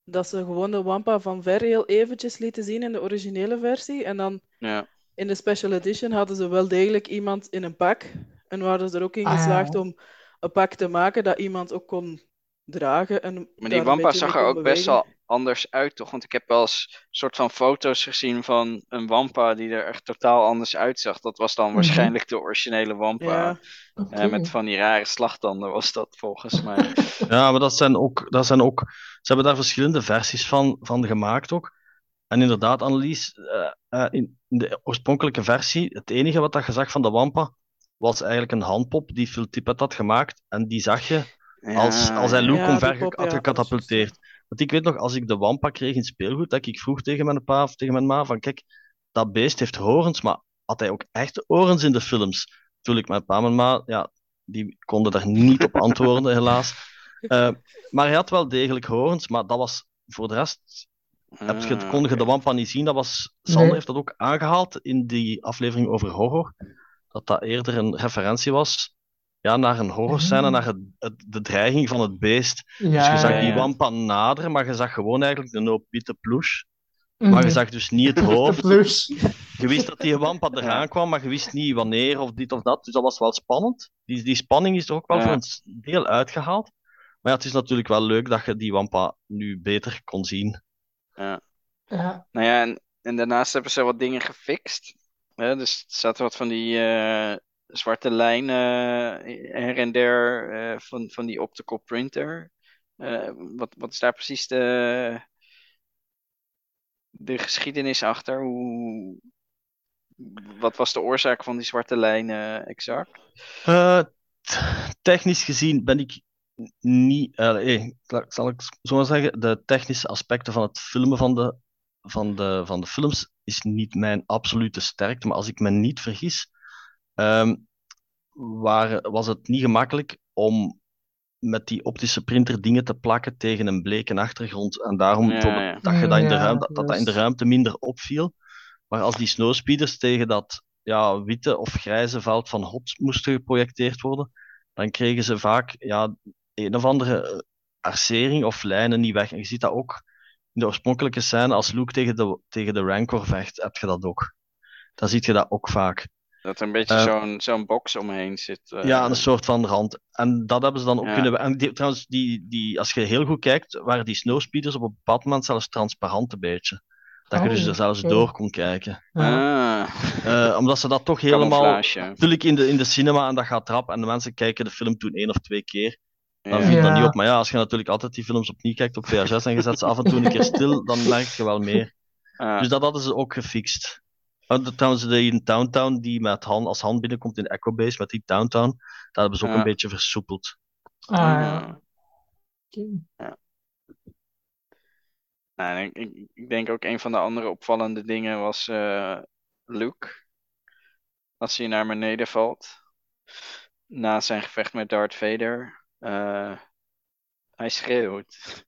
S2: dat ze gewoon de Wampa van ver heel eventjes lieten zien in de originele versie. En dan
S1: ja.
S2: in de special edition hadden ze wel degelijk iemand in een pak. En waren ze er ook in
S4: Ah,
S2: geslaagd om een pak te maken dat iemand ook kon dragen. En
S1: Maar die Wampa zag er ook best wel anders uit, toch? Want ik heb wel eens soort van foto's gezien van een Wampa die er echt totaal anders uitzag. Dat was dan
S4: Mhm.
S1: waarschijnlijk de originele Wampa.
S2: Ja.
S1: Eh, met van die rare slachtanden was dat volgens mij.
S3: Ja, maar dat zijn ook, dat zijn ook, ze hebben daar verschillende versies van, van gemaakt ook. En inderdaad, Annelies, eh, eh, in de oorspronkelijke versie, het enige wat dat je zag van de Wampa, was eigenlijk een handpop die Phil Tippett had gemaakt. En die zag je als,
S1: Ja,
S3: als hij. Luke
S2: Ja,
S3: omver had
S2: ja.
S3: Want ik weet nog, als ik de Wampa kreeg in speelgoed, dat ik vroeg tegen mijn pa of tegen mijn ma van, kijk, dat beest heeft horens, maar had hij ook echte horens in de films? Toen ik mijn pa en mijn ma, ja, die konden daar niet op antwoorden, helaas. Eh, maar hij had wel degelijk horens, maar dat was voor de rest heb je,
S1: Ah,
S3: kon je de. Wampa niet zien. Dat was, Sander
S4: Nee.
S3: heeft dat ook aangehaald in die aflevering over horror. Dat dat eerder een referentie was ja, naar een horrorscène,
S4: Mhm.
S3: naar het, het- de dreiging van het beest.
S4: Ja,
S3: Dus je zag
S1: ja,
S3: die
S1: ja.
S3: Wampa naderen, maar je zag gewoon eigenlijk de hoop witte plush.
S4: Mhm.
S3: Maar je zag dus niet het
S4: De
S3: hoofd. Je wist dat die Wampa eraan
S1: Ja.
S3: kwam, maar je wist niet wanneer of dit of dat. Dus dat was wel spannend. Die, die spanning is er ook wel
S1: Ja.
S3: voor een deel uitgehaald. Maar ja, het is natuurlijk wel leuk dat je die Wampa nu beter kon zien.
S4: Ja.
S1: Nou ja, en, en daarnaast hebben ze wat dingen gefixt. Hè, dus er zaten wat van die eh, zwarte lijnen eh, her en der eh, van, van die optical printer. Eh, wat, wat is daar precies de, de geschiedenis achter? Hoe, wat was de oorzaak van die zwarte lijnen exact?
S3: Technisch gezien ben ik niet. eh, zal- zal ik zo maar zeggen, de technische aspecten van het filmen van de, van de, van de films is niet mijn absolute sterkte. Maar als ik me niet vergis, ehm, waren, was het niet gemakkelijk om met die optische printer dingen te plakken tegen een bleke achtergrond. En daarom
S1: Ja,
S3: bijvoorbeeld
S1: ja.
S3: dat, je dat, in de ruimte, dat, dat dat in de ruimte minder opviel. Maar als die snowspeeders tegen dat ja, witte of grijze veld van hot moesten geprojecteerd worden, dan kregen ze vaak ja, een of andere arcering of lijnen niet weg. En je ziet dat ook in de oorspronkelijke scène, als Luke tegen de, tegen de Rancor vecht, heb je dat ook. Dan zie je dat ook vaak.
S1: Dat er een beetje
S3: Eh,
S1: zo'n zo'n box omheen zit. eh.
S3: Ja, een soort van rand. En dat hebben ze dan ook
S1: Ja.
S3: kunnen. En die, trouwens, die, die, als je heel goed kijkt, waren die snowspeeders op een bepaald moment zelfs transparant een beetje. Dat je
S4: Oh,
S3: dus er zelfs door kon kijken.
S1: Ah,
S3: Eh, omdat ze dat toch helemaal. Natuurlijk in de, in de cinema en dat gaat rap en de mensen kijken de film toen één of twee keer. Dan
S1: Ja.
S3: viel dat
S4: Ja.
S3: niet op. Maar ja, als je natuurlijk altijd die films opnieuw kijkt op VHS en je zet ze af en toe een keer stil, dan merk je wel meer.
S1: Ah,
S3: Dus dat hadden ze ook gefixt. Oh, de- trouwens, de in Downtown, die met hand, als hand binnenkomt in Echo Base, met die Downtown, dat hebben ze ook
S1: Ja.
S3: een beetje versoepeld.
S4: Ah, ja. Oké.
S1: Nou, ik, ik, ik denk ook een van de andere opvallende dingen was eh, Luke. Als hij naar beneden valt. Na zijn gevecht met Darth Vader. eh, hij schreeuwt.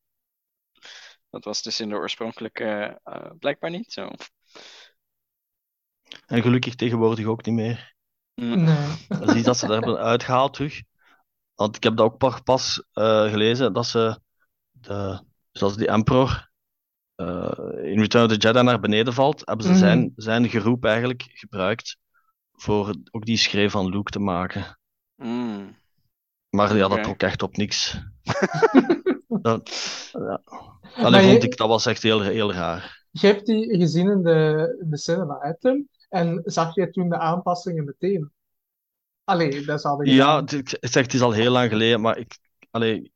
S1: Dat was dus in de oorspronkelijke uh, blijkbaar niet zo.
S3: En gelukkig tegenwoordig ook niet meer.
S4: Nee.
S3: Dan zie je dat ze dat hebben uitgehaald terug. Want ik heb dat ook pas, uh, gelezen, dat ze, de, zoals die Emperor uh, in Return of the Jedi naar beneden valt, hebben ze
S4: Mhm.
S3: zijn, zijn geroep eigenlijk gebruikt voor ook die schreef van Luke te maken.
S1: Mm.
S3: Maar ja, dat trok echt op niks. dat, ja.
S4: Maar
S3: Allee,
S4: je-
S3: vond ik, dat was echt heel, heel raar.
S4: Je hebt die gezien in de, in de cinema, hè, Tim? En zag je toen de aanpassingen meteen? Allee, dat is al
S3: Ja, het, ik zeg, het is al heel lang geleden, maar ik, allee,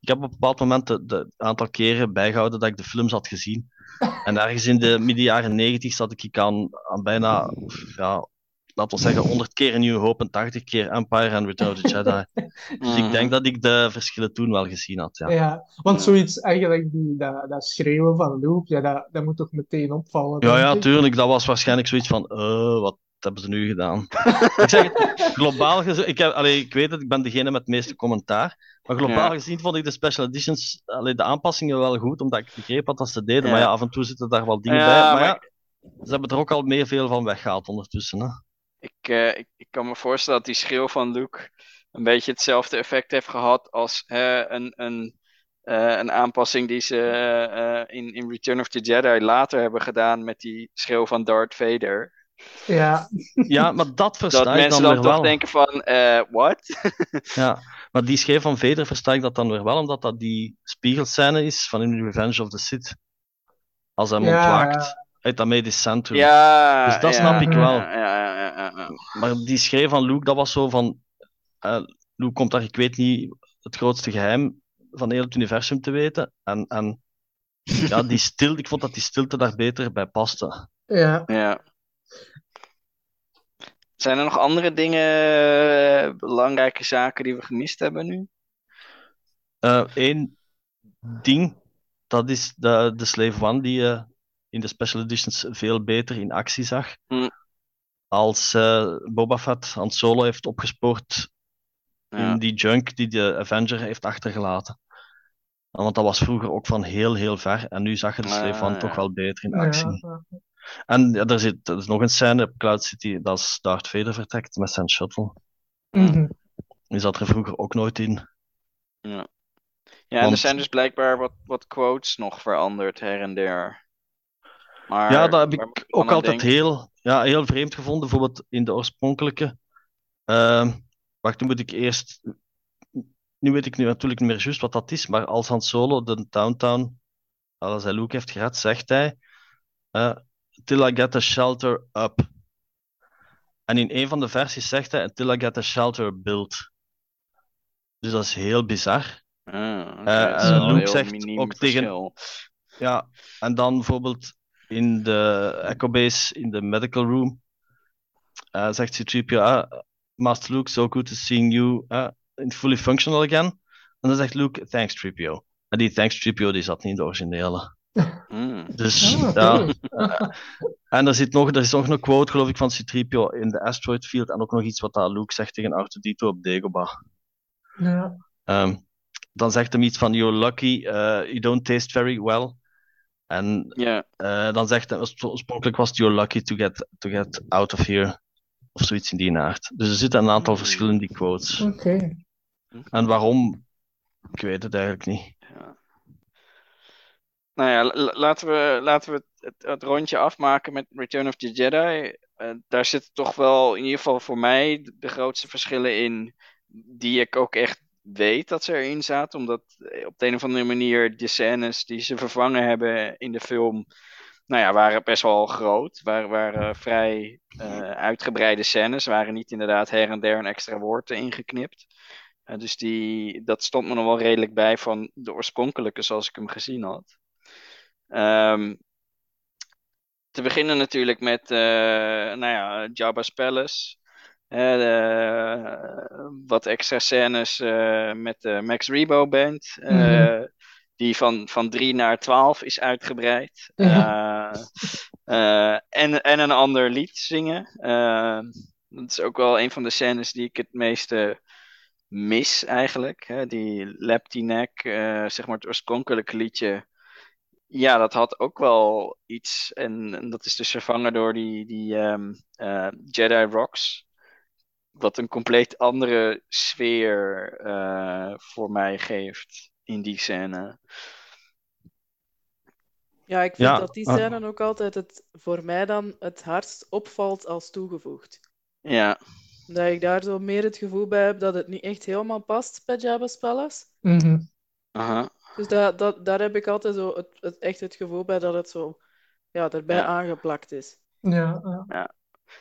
S3: ik heb op een bepaald moment de aantal keren bijgehouden dat ik de films had gezien. En ergens in de midden jaren negentig zat ik aan, aan bijna, ja, laten we zeggen, 100 keer New Hope en 80 keer Empire en Return of the Jedi. Dus ik denk dat ik de verschillen toen wel gezien had. Ja,
S4: Ja, want zoiets eigenlijk, die, dat, dat schreeuwen van Luke, ja, dat, dat moet toch meteen opvallen,
S3: ja, ja
S4: ik?
S3: tuurlijk. Dat was waarschijnlijk zoiets van, eh, wat hebben ze nu gedaan? ik zeg het, globaal gezien, ik, heb, allee, ik weet het, ik ben degene met het meeste commentaar. Maar globaal
S1: Ja.
S3: gezien vond ik de special editions, allee, de aanpassingen wel goed, omdat ik begreep wat dat ze deden.
S1: Ja.
S3: Maar ja, af en toe zitten daar wel dingen
S1: Ja,
S3: bij. Maar,
S1: maar
S3: ja, ze hebben er ook al meer veel van weggehaald ondertussen. Hè.
S1: Ik, eh, ik, ik kan me voorstellen dat die schreeuw van Luke een beetje hetzelfde effect heeft gehad als eh, een, een, eh, een aanpassing die ze eh, in, in Return of the Jedi later hebben gedaan met die schreeuw van Darth Vader.
S4: Ja,
S3: Ja, maar dat versta
S1: Dat
S3: ik
S1: mensen
S3: dan
S1: toch
S3: wel.
S1: denken van, eh what?
S3: Ja, maar die schreef van Vader versta ik dat dan weer wel, omdat dat die spiegelscène is van in Revenge of the Sith. Als hij hem
S4: Ja,
S3: ontwaakt uit dat medisch centrum.
S1: ja,
S3: Dus dat
S1: ja,
S3: snap ik wel.
S1: Ja, ja, ja, ja, ja.
S3: Maar die schreef van Luke, dat was zo van... eh, Luke komt daar, ik weet niet, het grootste geheim van heel het universum te weten. En, en ja, die stilte, ik vond dat die stilte daar beter bij paste.
S4: ja.
S1: Ja. Zijn er nog andere dingen, eh, belangrijke zaken die we gemist hebben nu?
S3: Eén ding, dat is de, de Slave One, die je in de special editions veel beter in actie zag.
S1: Hm.
S3: Als eh, Boba Fett Han Solo heeft opgespoord
S1: Ja.
S3: in die junk die de Avenger heeft achtergelaten. Want dat was vroeger ook van heel, heel ver. En nu zag je de Slave One
S1: ja.
S3: toch wel beter in
S4: Ja,
S3: actie.
S4: ja.
S3: En ja, er zit er is nog een scène op Cloud City, dat is Darth Vader vertrekt met zijn shuttle.
S4: Mhm.
S3: Die zat er vroeger ook nooit in.
S1: Ja, en er zijn dus blijkbaar wat, wat quotes nog veranderd her en der. Maar
S3: Ja, dat heb ik ook altijd
S1: denken?
S3: heel, ja, heel vreemd gevonden. Bijvoorbeeld in de oorspronkelijke. Ehm wacht, nu moet ik eerst. Nu weet ik nu natuurlijk niet meer juist wat dat is, maar als Han Solo de Downtown, als hij Luke heeft gered, zegt hij: eh, Till I get the shelter up. En in een van de versies zegt hij: Till I get the shelter built. Dus dat is heel bizar.
S1: Ah,
S3: Eh, Luke zegt ook tegen-. Ja, en dan bijvoorbeeld in de Echo Base, in de medical room, eh, zegt C-3PO, ah, Master Luke, so good to seeing you uh, in fully functional again. En dan zegt Luke, thanks 3PO. En die thanks 3PO die zat niet in de originele.
S1: Hmm.
S3: Dus ja. En er, zit nog, er is nog een quote, geloof ik, van C-3PO in de asteroid field. En ook nog iets wat dat Luke zegt tegen R2-D2 op Dagobah.
S4: Ja.
S3: Ehm, dan zegt hem iets van, you're lucky, uh, you don't taste very well. En
S1: Ja,
S3: eh, dan zegt hij, oorsp- oorspronkelijk was het you're lucky to get, to get out of here. Of zoiets in die aard. Dus er zitten een aantal
S1: Hmm.
S3: verschillen in die quotes.
S4: Oké.
S3: En waarom? Ik weet het eigenlijk niet.
S1: ja. Nou ja, la- laten we, laten we het, het rondje afmaken met Return of the Jedi. Eh, daar zitten toch wel, in ieder geval voor mij, de grootste verschillen in. Die ik ook echt weet dat ze erin zaten. Omdat eh, op de een of andere manier de scènes die ze vervangen hebben in de film. Nou ja, waren best wel groot. Waren, waren vrij eh, uitgebreide scènes. Waren niet inderdaad her en der een extra woord ingeknipt. Eh, dus die, dat stond me nog wel redelijk bij van de oorspronkelijke zoals ik hem gezien had. Ehm, te beginnen natuurlijk met eh, nou ja, Jabba's Palace. Eh, wat extra scènes eh, met de Max Rebo Band. eh,
S4: Mhm.
S1: Die van, van 3 naar 12 is uitgebreid. Eh, en, en een ander lied zingen. Dat is ook wel een van de scènes die ik het meeste mis eigenlijk. Hè? Die Laptinek, zeg maar het oorspronkelijke liedje. ja, dat had ook wel iets. En, en dat is dus vervangen door die, die ehm, eh, Jedi Rocks. Wat een compleet andere sfeer eh, voor mij geeft in die scène.
S2: Ja, ik vind
S3: Ja,
S2: dat die
S3: ah.
S2: scène ook altijd het, voor mij dan het hardst opvalt als toegevoegd.
S1: Ja,
S2: Dat ik daar zo meer het gevoel bij heb dat het niet echt helemaal past bij Jabba's Palace.
S4: Mhm.
S1: aha.
S2: Dus dat, dat, daar heb ik altijd zo het, het, echt het gevoel bij dat het zo ja, erbij
S1: Ja.
S2: aangeplakt is.
S4: Ja, ja.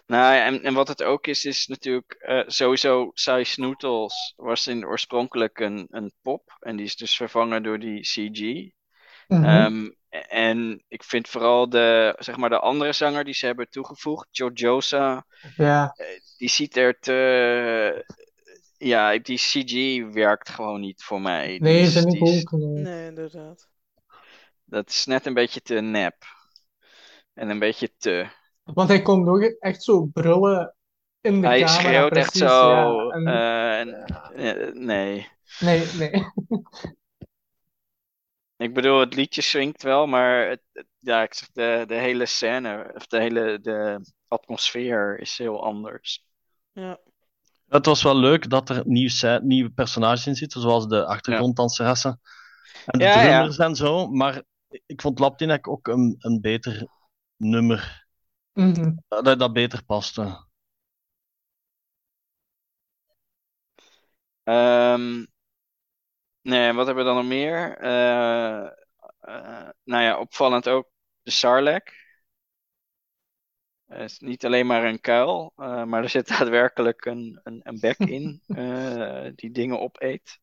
S1: Nou, ja, en, en wat het ook is, is natuurlijk eh, sowieso Sai Snootles was in oorspronkelijk een, een pop. En die is dus vervangen door die CG.
S4: Mhm.
S1: Ehm, en ik vind vooral de, zeg maar, de andere zanger die ze hebben toegevoegd, Jojosa,
S4: ja.
S1: die ziet er te... Ja, die CG werkt gewoon niet voor mij. Die
S4: Nee,
S1: is-
S4: ik
S1: is-.
S4: Nee,
S2: inderdaad.
S1: Dat is net een beetje te nep. En een beetje te.
S4: Want hij komt ook echt zo brullen in de
S1: Hij
S4: camera.
S1: schreeuwt echt zo.
S4: ja. En-
S1: eh, eh, nee.
S4: nee, nee.
S1: Ik bedoel, het liedje swingt wel, maar het, het- ja, ik zeg, de, de hele scène, of de hele de atmosfeer is heel anders.
S2: Ja.
S3: Het was wel leuk dat er nieuw scè- nieuwe personages in zitten, zoals de achtergronddanseressen en de
S1: Ja, ja.
S3: drummers en zo. Maar ik vond Laptinek ook een, een beter nummer,
S4: Mhm.
S3: dat, dat beter paste.
S1: Ehm, nee, wat hebben we dan nog meer? Eh, eh, nou ja, opvallend ook de Sarlacc. Het is niet alleen maar een kuil, eh, maar er zit daadwerkelijk een, een, een bek in eh, die dingen opeet.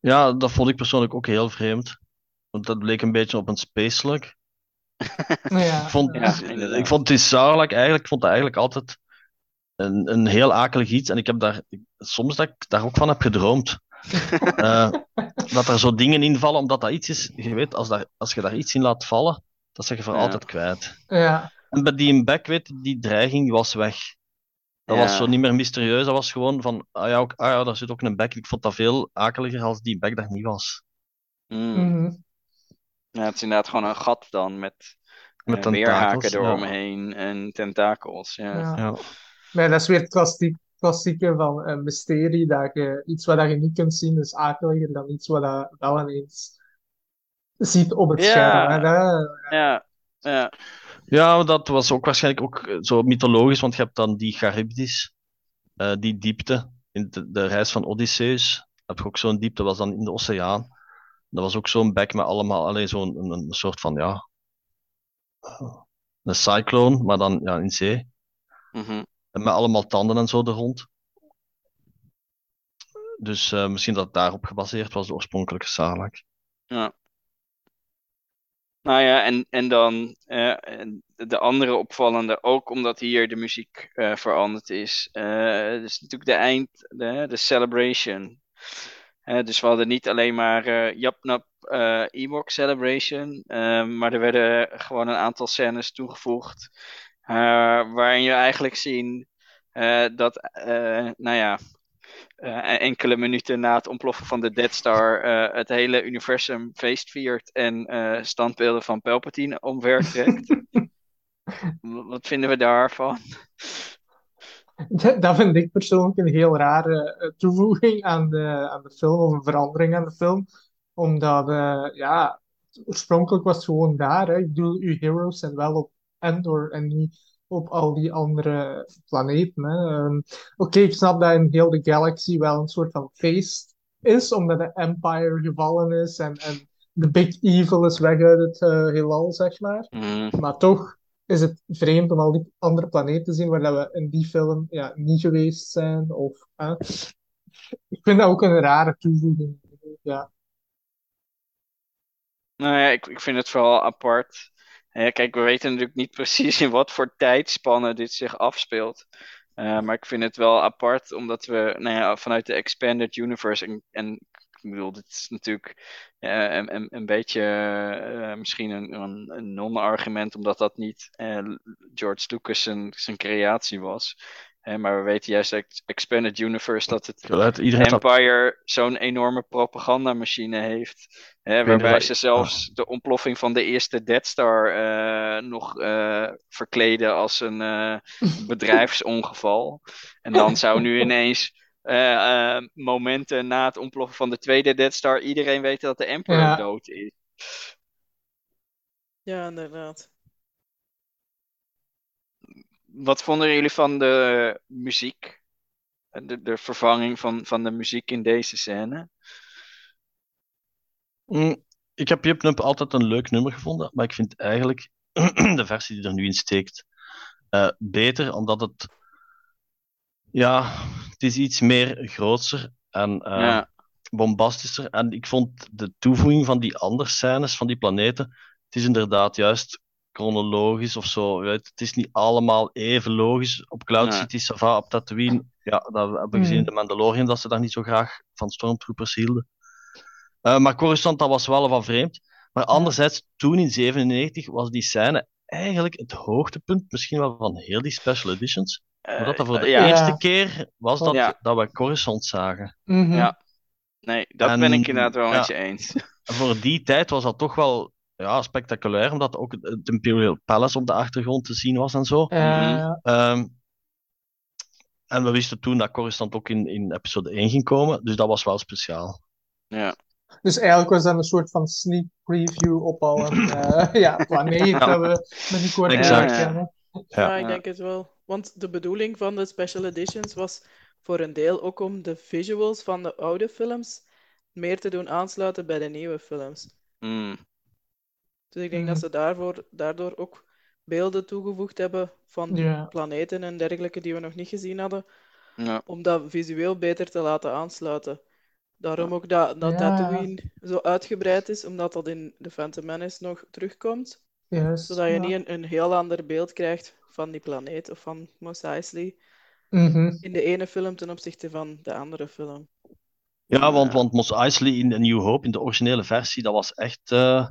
S3: Ja, dat vond ik persoonlijk ook heel vreemd. Want dat leek een beetje op een space slug.
S4: Ja,
S3: Ik vond,
S1: Ja,
S3: ik vond Sarlacc eigenlijk, ik vond dat eigenlijk altijd een, een heel akelig iets. En ik heb daar soms dat ik daar ook van heb gedroomd. Eh, dat er zo dingen in vallen, omdat dat iets is, je weet, als, daar, als je daar iets in laat vallen, dat zeg je voor
S1: Ja.
S3: altijd kwijt.
S4: ja.
S3: En bij die in back, weet die dreiging die was weg. Dat
S1: Ja.
S3: was zo niet meer mysterieus, dat was gewoon van, ah ja, ook, ah ja, daar zit ook een back. Ik vond dat veel akeliger als die back daar niet was.
S1: Mm. Ja, het is inderdaad gewoon een gat dan met,
S3: Met
S1: eh, weerhaken
S3: ja.
S1: eromheen en tentakels. Ja.
S4: Ja.
S3: Ja.
S4: Nee, dat is weer het klassiek, klassieke van een mysterie, dat je iets wat je niet kunt zien is akeliger dan iets wat je wel ineens ziet op het
S1: Ja.
S4: scherm. Dat-
S1: Ja, ja.
S3: Ja, maar dat was ook waarschijnlijk ook eh, zo mythologisch, want je hebt dan die Charybdis, eh, die diepte, in de, de reis van Odysseus. Heb je ook zo'n diepte, was dan in de oceaan. Dat was ook zo'n bek met allemaal, alleen zo'n een, een soort van, ja, een cyclone, maar dan ja, in zee.
S1: Mhm.
S3: Met allemaal tanden en zo er rond. Dus eh, misschien dat het daarop gebaseerd was, de oorspronkelijke Sarlacc.
S1: Nou ja, en, en dan eh, de andere opvallende, ook omdat hier de muziek eh, veranderd is. dus natuurlijk de eind, de, de celebration. Dus we hadden niet alleen maar eh Japnap eh Ewok Celebration, eh, maar er werden gewoon een aantal scènes toegevoegd. eh, waarin je eigenlijk zien dat, nou ja, enkele minuten na het ontploffen van de Dead Star het hele universum feest viert en standbeelden van Palpatine omver trekt. Wat vinden we daarvan?
S4: Dat vind ik persoonlijk een heel rare eh, toevoeging aan de, aan de film, of een verandering aan de film. Omdat, eh, ja, oorspronkelijk was het gewoon daar. Hè. Ik bedoel, uw heroes zijn wel op Endor en niet op al die andere planeten. Ehm, Oké, ik snap dat in heel de galaxy wel een soort van feest is, omdat de Empire gevallen is en, en de Big Evil is weg uit het heelal, zeg maar.
S1: Mm,
S4: Maar toch is het vreemd om al die andere planeten te zien waar we in die film ja, niet geweest zijn. Of. Ik vind dat ook een rare toevoeging. Ja.
S1: Nou ja, ik, ik vind het vooral apart. Kijk, we weten natuurlijk niet precies in wat voor tijdspannen dit zich afspeelt. Eh, maar ik vind het wel apart, omdat we nou ja, vanuit de Expanded Universe. En, en ik bedoel, dit is natuurlijk eh, een, een, beetje eh, misschien een, een, een non-argument, omdat dat niet eh, George Lucas zijn, zijn creatie was. Maar we weten juist uit Expanded Universe dat het Empire zo'n enorme propagandamachine heeft. Hè, waarbij ze zelfs de ontploffing van de eerste Death Star nog verkleden als een bedrijfsongeval. En dan zou nu ineens momenten na het ontploffen van de tweede Death Star iedereen weten dat de Emperor
S4: Ja.
S1: dood is.
S2: Ja, inderdaad.
S1: Wat vonden jullie van de muziek? De, de vervanging van, van de muziek in deze scène?
S3: Mm, ik heb Jip Nump altijd een leuk nummer gevonden, maar ik vind eigenlijk de versie die er nu in steekt eh, beter, omdat het ja, het is iets meer grootser en eh,
S1: Ja.
S3: bombastischer. En ik vond de toevoeging van die andere scènes van die planeten, het is inderdaad juist chronologisch of zo. weet, Het is niet allemaal even logisch. Op Cloud. City, Sava, op Tatooine, ja, dat hebben we gezien in de Mandalorian, dat ze daar niet zo graag van Stormtroopers hielden. Eh, maar Coruscant, dat was wel wat vreemd. Maar anderzijds, toen in 97 was die scène eigenlijk het hoogtepunt, misschien wel van heel die special editions. Omdat dat voor de
S1: Eh, ja.
S3: eerste
S4: Ja.
S3: keer was dat,
S1: Ja.
S3: dat we Coruscant zagen.
S4: Mhm.
S1: Ja. Nee, dat
S3: En-
S1: ben ik inderdaad wel
S3: ja.
S1: met je eens.
S3: En voor die tijd was dat toch wel ja, spectaculair, omdat ook het- Imperial Palace op de achtergrond te zien was en zo.
S4: Eh,
S3: Ehm, en we wisten toen dat Coruscant ook in, in episode 1 ging komen, dus dat was wel speciaal.
S1: Ja.
S4: Dus eigenlijk was dat een soort van sneak preview op al een eh, ja, planeet dat we met die korte
S3: Exact.
S4: kennen.
S3: Ja.
S2: Ja, ik
S1: Ja.
S2: denk het wel. Want de bedoeling van de special editions was voor een deel ook om de visuals van de oude films meer te doen aansluiten bij de nieuwe films.
S1: Mm.
S2: Dus ik denk
S4: Mhm.
S2: dat ze daarvoor, daardoor ook beelden toegevoegd hebben van planeten en dergelijke die we nog niet gezien hadden,
S1: Ja.
S2: om dat visueel beter te laten aansluiten. Daarom ook dat, dat
S4: Ja.
S2: Tatooine zo uitgebreid is, omdat dat in The Phantom Menace nog terugkomt.
S4: Juist,
S2: Zodat je
S4: ja.
S2: niet een, een heel ander beeld krijgt van die planeet of van Mos Eisley
S4: Mhm.
S2: in de ene film ten opzichte van de andere film.
S3: Ja, want,
S1: Ja.
S3: want Mos Eisley in A New Hope, in de originele versie, dat was echt... eh,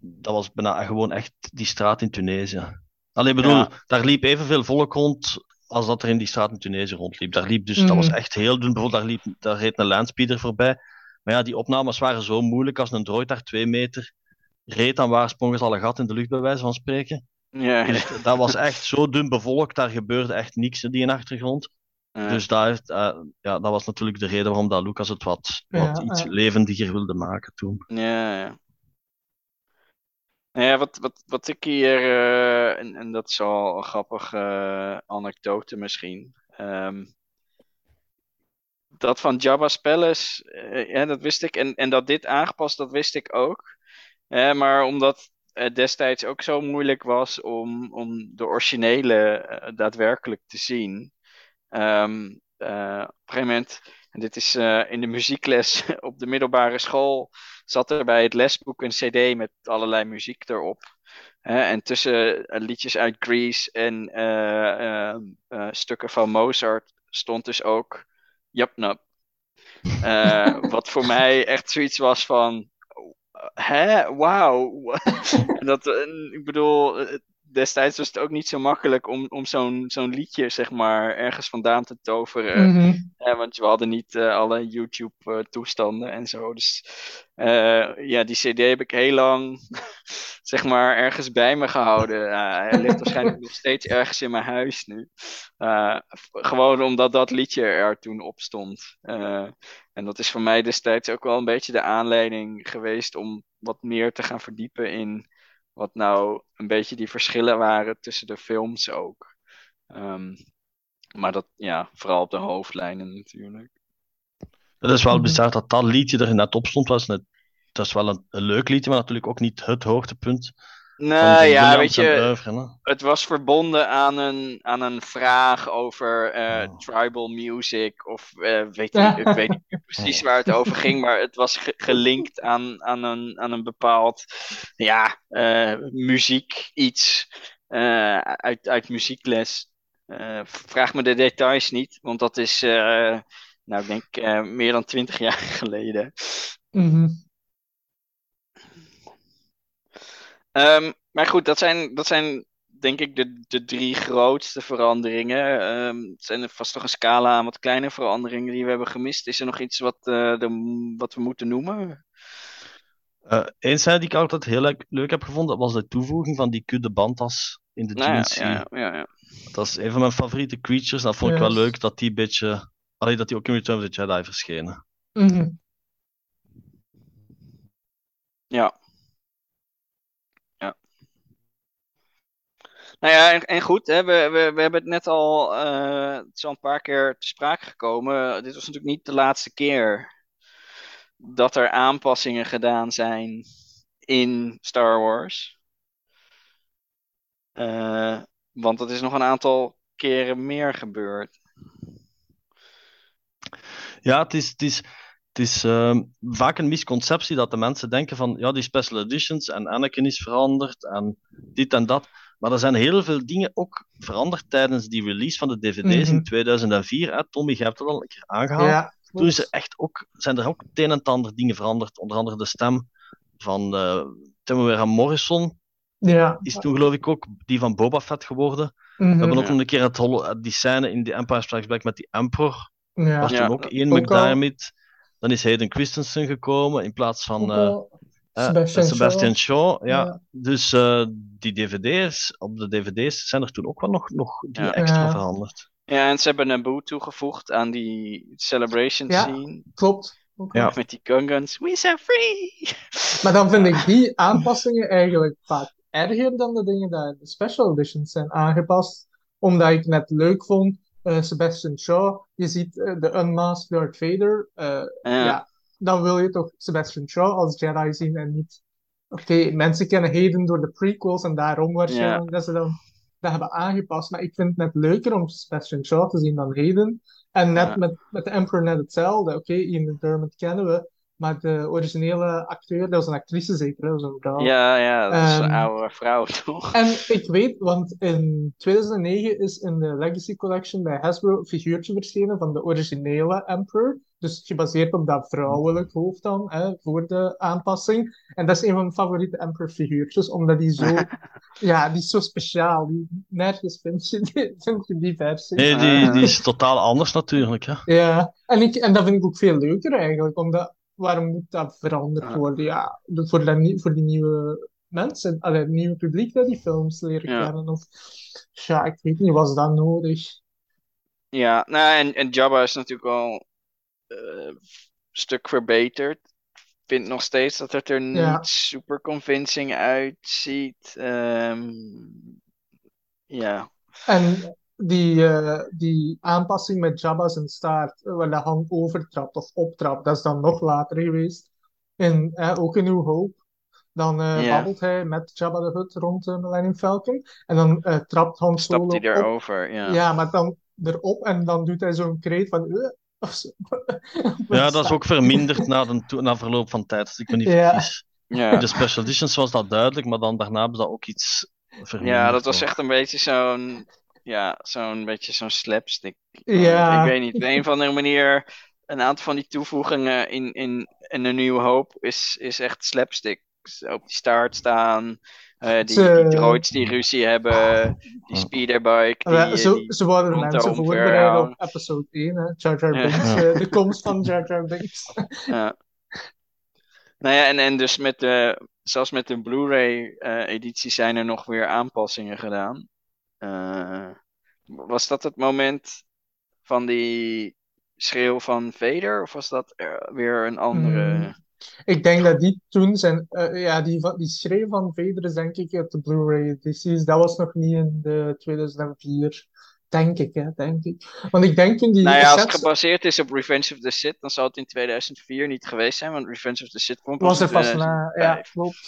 S3: dat was bijna gewoon echt die straat in Tunesië. Alleen bedoel,
S1: Ja.
S3: daar liep evenveel volk rond als dat er in die straat in Tunesië rondliep. Daar liep dus, dat was
S4: Mhm.
S3: echt heel dun. Bijvoorbeeld, daar, liep, daar reed een landspeeder voorbij. Maar ja, die opnames waren zo moeilijk als een droid daar twee meter reed, dan waar sprong ze al een gat in de lucht, bij wijze van spreken.
S1: Ja.
S3: Dus dat was echt zo dun bevolkt, daar gebeurde echt niks in die achtergrond.
S1: Ja.
S3: Dus daar, heeft, eh, ja, dat was natuurlijk de reden waarom dat Lucas het wat, wat
S4: Ja,
S3: iets
S4: ja.
S3: levendiger wilde maken toen.
S1: Ja, ja. Nou ja, wat, wat, wat ik hier, eh, en, en dat is wel een grappige eh, anekdote misschien. Ehm, dat van Jabba's Palace, ja, dat wist ik. En, en dat dit aangepast, dat wist ik ook. Eh, maar omdat het destijds ook zo moeilijk was om, om de originele eh, daadwerkelijk te zien. ehm, eh, op een gegeven moment, en dit is eh, in de muziekles op de middelbare school, zat er bij het lesboek een CD met allerlei muziek erop. En tussen liedjes uit Grease en eh, eh, eh, stukken van Mozart stond dus ook. Eh, wat voor mij echt zoiets was van. Hè, wauw. Dat, eh, ik bedoel, eh, destijds was het ook niet zo makkelijk om, om zo'n zo'n liedje, zeg maar, ergens vandaan te toveren.
S4: Mhm.
S1: Ja, want we hadden niet eh, alle YouTube-toestanden en zo. Dus eh, ja, die CD heb ik heel lang, zeg maar, ergens bij me gehouden. Hij ligt waarschijnlijk nog steeds ergens in mijn huis nu. Gewoon omdat dat liedje er toen op stond. En dat is voor mij destijds ook wel een beetje de aanleiding geweest om wat meer te gaan verdiepen in wat nou een beetje die verschillen waren tussen de films ook. Um, maar dat, ja, vooral op de hoofdlijnen natuurlijk.
S3: Het is wel bizar dat dat liedje er net op stond. Was net, dat is wel een, een leuk liedje, maar natuurlijk ook niet het hoogtepunt.
S1: Nou ja, weet je,
S3: oeuvre,
S1: het was verbonden aan een, aan een vraag over uh, oh. tribal music. Of uh, weet je, ik weet niet precies waar het over ging, maar het was ge gelinkt aan, aan, een, aan een bepaald ja, uh, muziek iets uit, uit muziekles. Uh, vraag me de details niet, want dat is, uh, nou, ik denk uh, meer dan twintig jaar geleden.
S4: Mm -hmm.
S1: Um, maar goed, dat zijn, dat zijn denk ik de, de drie grootste veranderingen. Ehm, het zijn er vast nog een scala aan wat kleine veranderingen die we hebben gemist. Is er nog iets wat, eh, de, wat we moeten noemen?
S3: Uh, Eén scène die ik altijd heel leuk, leuk heb gevonden, was de toevoeging van die kudde bandas in de
S1: Nou ja,
S3: GNC.
S1: ja, ja, ja.
S3: Dat is een van mijn favoriete creatures. Dat vond ik wel leuk dat die een beetje. Allee, dat die ook in Return of the Jedi verschenen.
S4: Mhm.
S1: Ja. Nou ja, en, en goed, hè, we, we, we hebben het net al, al een paar keer te sprake gekomen. Dit was natuurlijk niet de laatste keer dat er aanpassingen gedaan zijn in Star Wars. Eh, want dat is nog een aantal keren meer gebeurd.
S3: Ja, het is, het is, het is ehm, vaak een misconceptie dat de mensen denken van ja, die special editions en Anakin is veranderd en dit en dat. Maar er zijn heel veel dingen ook veranderd tijdens die release van de dvd's
S4: Mhm.
S3: in 2004. Hè? Tommy, jij hebt het al een keer aangehaald.
S4: Ja,
S3: Toen is er echt ook, zijn er ook het een en het ander dingen veranderd. Onder andere de stem van uh, Morrison
S4: ja.
S3: is toen geloof ik ook die van Boba Fett geworden.
S4: Mhm.
S3: We hebben ook
S1: Ja.
S3: nog een keer het holo- die scène in The Empire Strikes Back met die Emperor.
S4: ja.
S3: was
S1: Ja,
S3: toen ook Ian McDiarmid. Dan is Hayden Christensen gekomen in plaats van eh, eh,
S4: Sebastian,
S3: Sebastian
S4: Shaw.
S3: Shaw. Ja.
S4: Ja.
S3: Dus eh, die dvd's, op de dvd's zijn er toen ook wel nog, nog
S1: Ja.
S3: extra
S4: Ja.
S3: veranderd.
S1: Ja, en ze hebben Naboo toegevoegd aan die celebration
S4: Ja.
S1: scene.
S4: Klopt.
S3: Ja.
S1: Met die Gungans. We are free!
S4: Maar dan vind ik die aanpassingen eigenlijk vaak erger dan de dingen die in de special editions zijn aangepast. Omdat ik net leuk vond, eh, Sebastian Shaw, je ziet eh, de Unmasked Darth Vader. eh,
S1: Ja.
S4: ja, dan wil je toch Sebastian Shaw als Jedi zien en niet... Oké, mensen kennen Hayden door de prequels en daarom waarschijnlijk dat ze dan dat hebben aangepast. Maar ik vind het net leuker om Sebastian Shaw te zien dan Hayden. En net met, met de Emperor net hetzelfde. Oké, Ian McDermott kennen we. Maar de originele acteur, dat was een actrice zeker, dat was een vrouw.
S1: Ja, ja, dat is een
S4: Ehm,
S1: oude vrouw, toch?
S4: En ik weet, want in 2009 is in de Legacy Collection bij Hasbro een figuurtje verschenen van de originele Emperor. Dus gebaseerd op dat vrouwelijk hoofd dan, hè, voor de aanpassing. En dat is een van mijn favoriete Emperor figuurtjes, omdat die zo... ja, die is zo speciaal. Die, nergens vind je die, vind je die versie.
S3: Nee, die,
S1: Ah.
S3: die is totaal anders natuurlijk. Hè.
S4: Ja, en, ik, en dat vind ik ook veel leuker eigenlijk, omdat waarom moet dat veranderd
S1: Ja.
S4: worden? Ja, de- voor, dat, nie- voor die nieuwe mensen, allee, het nieuwe publiek dat die films leren
S1: Ja.
S4: kennen. Of, ja, ik weet niet, was dat nodig?
S1: Ja, nou, en, en Jabba is natuurlijk al een stuk verbeterd. Ik vind nog steeds dat het er niet super convincing uitziet. Ehm, ja.
S4: En die, eh, die aanpassing met Jabba zijn staart, eh, waar dat Han overtrapt of optrapt, dat is dan nog later geweest. En eh, ook in New Hope. Dan
S1: Ja.
S4: babbelt hij met Jabba de Hutt rond de Millennium Falcon. En dan trapt Han Solo
S1: Stapt hij erover? Ja.
S4: Ja, maar dan erop en dan doet hij zo'n kreet van. Of zo.
S3: Ja, dat is ook verminderd na, de, na verloop van tijd, als ik me niet
S4: Ja.
S3: vergis.
S1: Ja.
S3: In de special editions was dat duidelijk, maar dan daarna hebben ze dat ook iets verminderd.
S1: Ja, dat was echt een beetje zo'n. Ja, zo'n beetje zo'n slapstick.
S4: Ja.
S1: Ik weet niet, op een of andere manier. Een aantal van die toevoegingen in, in, in een nieuwe hoop is, is echt slapstick. Op die staart staan. Eh, die,
S4: Ze-
S1: die droids die ruzie hebben. Die speederbike. Die,
S4: Ja,
S1: eh,
S4: zo,
S1: die-
S4: ze
S1: de
S4: mensen
S1: omver
S4: voorbereiden op episode 1, hè? Jar Jar
S1: Ja.
S4: Binks,
S3: Ja.
S4: eh, de komst van Jar Jar Binks.
S1: Ja. Nou ja, en, en dus met de, zelfs met de Blu-ray eh, editie zijn er nog weer aanpassingen gedaan. Eh, was dat het moment van die schreeuw van Vader? Of was dat er weer een andere?
S4: Ik denk dat die toen zijn, eh, ja, die, die schreef van Vader is denk ik uit de Blu-ray edities. Dat was nog niet in de 2004. Denk ik, hè, denk ik. Want ik denk toen die
S1: Nou ja, als het gebaseerd is op Revenge of the Sith, dan zou het in 2004 niet geweest zijn, want Revenge of the Sith pas
S4: was er
S1: in
S4: vast na. Ja,
S1: 2005.
S4: klopt.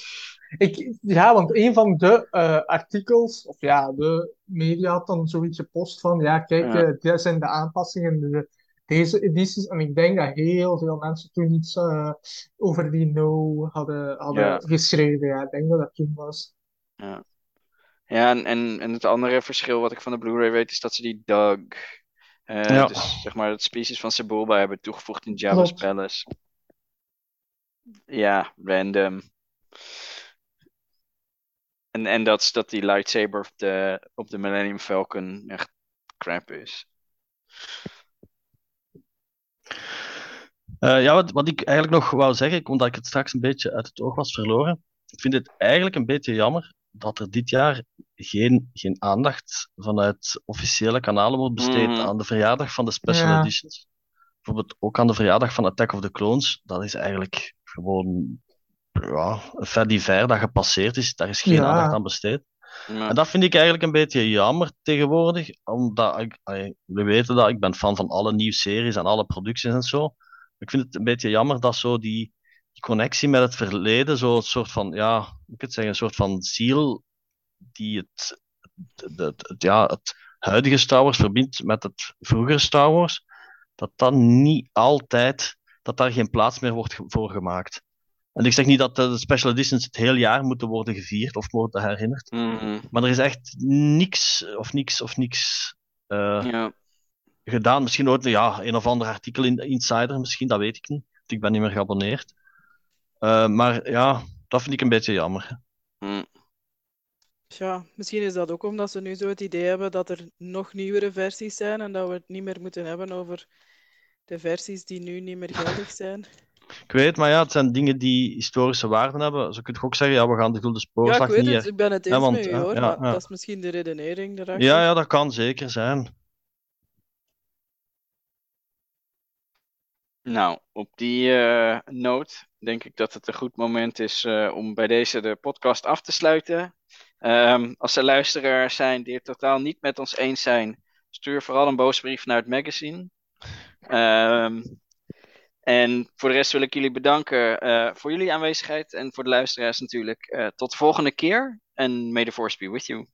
S4: Ik, ja, want een van de eh, artikels, of ja, de media had dan zoiets gepost van, ja, kijk,
S1: Ja.
S4: eh, dit zijn de aanpassingen in de, deze edities. En ik denk dat heel veel mensen toen iets eh, over die no hadden, hadden
S1: Ja.
S4: geschreven. Ja, ik denk dat dat toen was.
S1: Ja, en, en, en het andere verschil wat ik van de Blu-ray weet, is dat ze die Doug, eh,
S3: Ja.
S1: dus zeg maar het species van Sebulba, hebben toegevoegd in Jabba's
S4: Klopt.
S1: Palace. Ja, random. En, en dat, dat die lightsaber op de, op de Millennium Falcon echt crap is.
S3: Uh, ja, wat, wat ik eigenlijk nog wou zeggen, omdat ik het straks een beetje uit het oog was verloren. Ik vind het eigenlijk een beetje jammer dat er dit jaar geen, geen aandacht vanuit officiële kanalen wordt besteed
S1: Mhm.
S3: aan de verjaardag van de special
S4: Ja.
S3: editions. Bijvoorbeeld ook aan de verjaardag van Attack of the Clones. Dat is eigenlijk gewoon ja, een fait divers dat gepasseerd is. Daar is geen
S4: Ja.
S3: aandacht aan besteed. En dat vind ik eigenlijk een beetje jammer tegenwoordig, omdat ik, we weten dat ik ben fan van alle nieuwe series en alle producties en zo. Ik vind het een beetje jammer dat zo die, die connectie met het verleden, zo een soort van, ja, ik het zeggen, een soort van ziel die het, het, het, het- ja, het huidige Star Wars verbindt met het vroegere Star Wars, dat dat niet altijd, dat daar geen plaats meer wordt voor gemaakt. En ik zeg niet dat de special editions het heel jaar moeten worden gevierd of worden herinnerd.
S1: Mhm.
S3: Maar er is echt niks of niks of niks eh,
S1: ja.
S3: Gedaan. Misschien ooit ja, een of ander artikel in de Insider, misschien, dat weet ik niet. Want ik ben niet meer geabonneerd. Eh, maar ja, dat vind ik een beetje jammer.
S1: Mhm.
S2: Tja, misschien is dat ook omdat ze nu zo het idee hebben dat er nog nieuwere versies zijn en dat we het niet meer moeten hebben over de versies die nu niet meer geldig zijn.
S3: Ik weet, maar ja, het zijn dingen die historische waarde hebben. Zo kun je ook zeggen, ja, we gaan de Gulden
S2: Ja, ik
S3: Spoorslag
S2: weet
S3: niet...
S2: het, ik ben het eens
S3: Ja, want, ja,
S2: hoor,
S3: ja,
S2: maar
S3: ja.
S2: dat is misschien de redenering erachter.
S3: Ja, ja, dat kan zeker zijn.
S1: Nou, op die eh, noot denk ik dat het een goed moment is eh, om bij deze de podcast af te sluiten. Ehm, als er luisteraars zijn die het totaal niet met ons eens zijn, stuur vooral een boosbrief naar het magazine. Ehm, en voor de rest wil ik jullie bedanken eh, voor jullie aanwezigheid en voor de luisteraars natuurlijk. Tot de volgende keer en may the force be with you.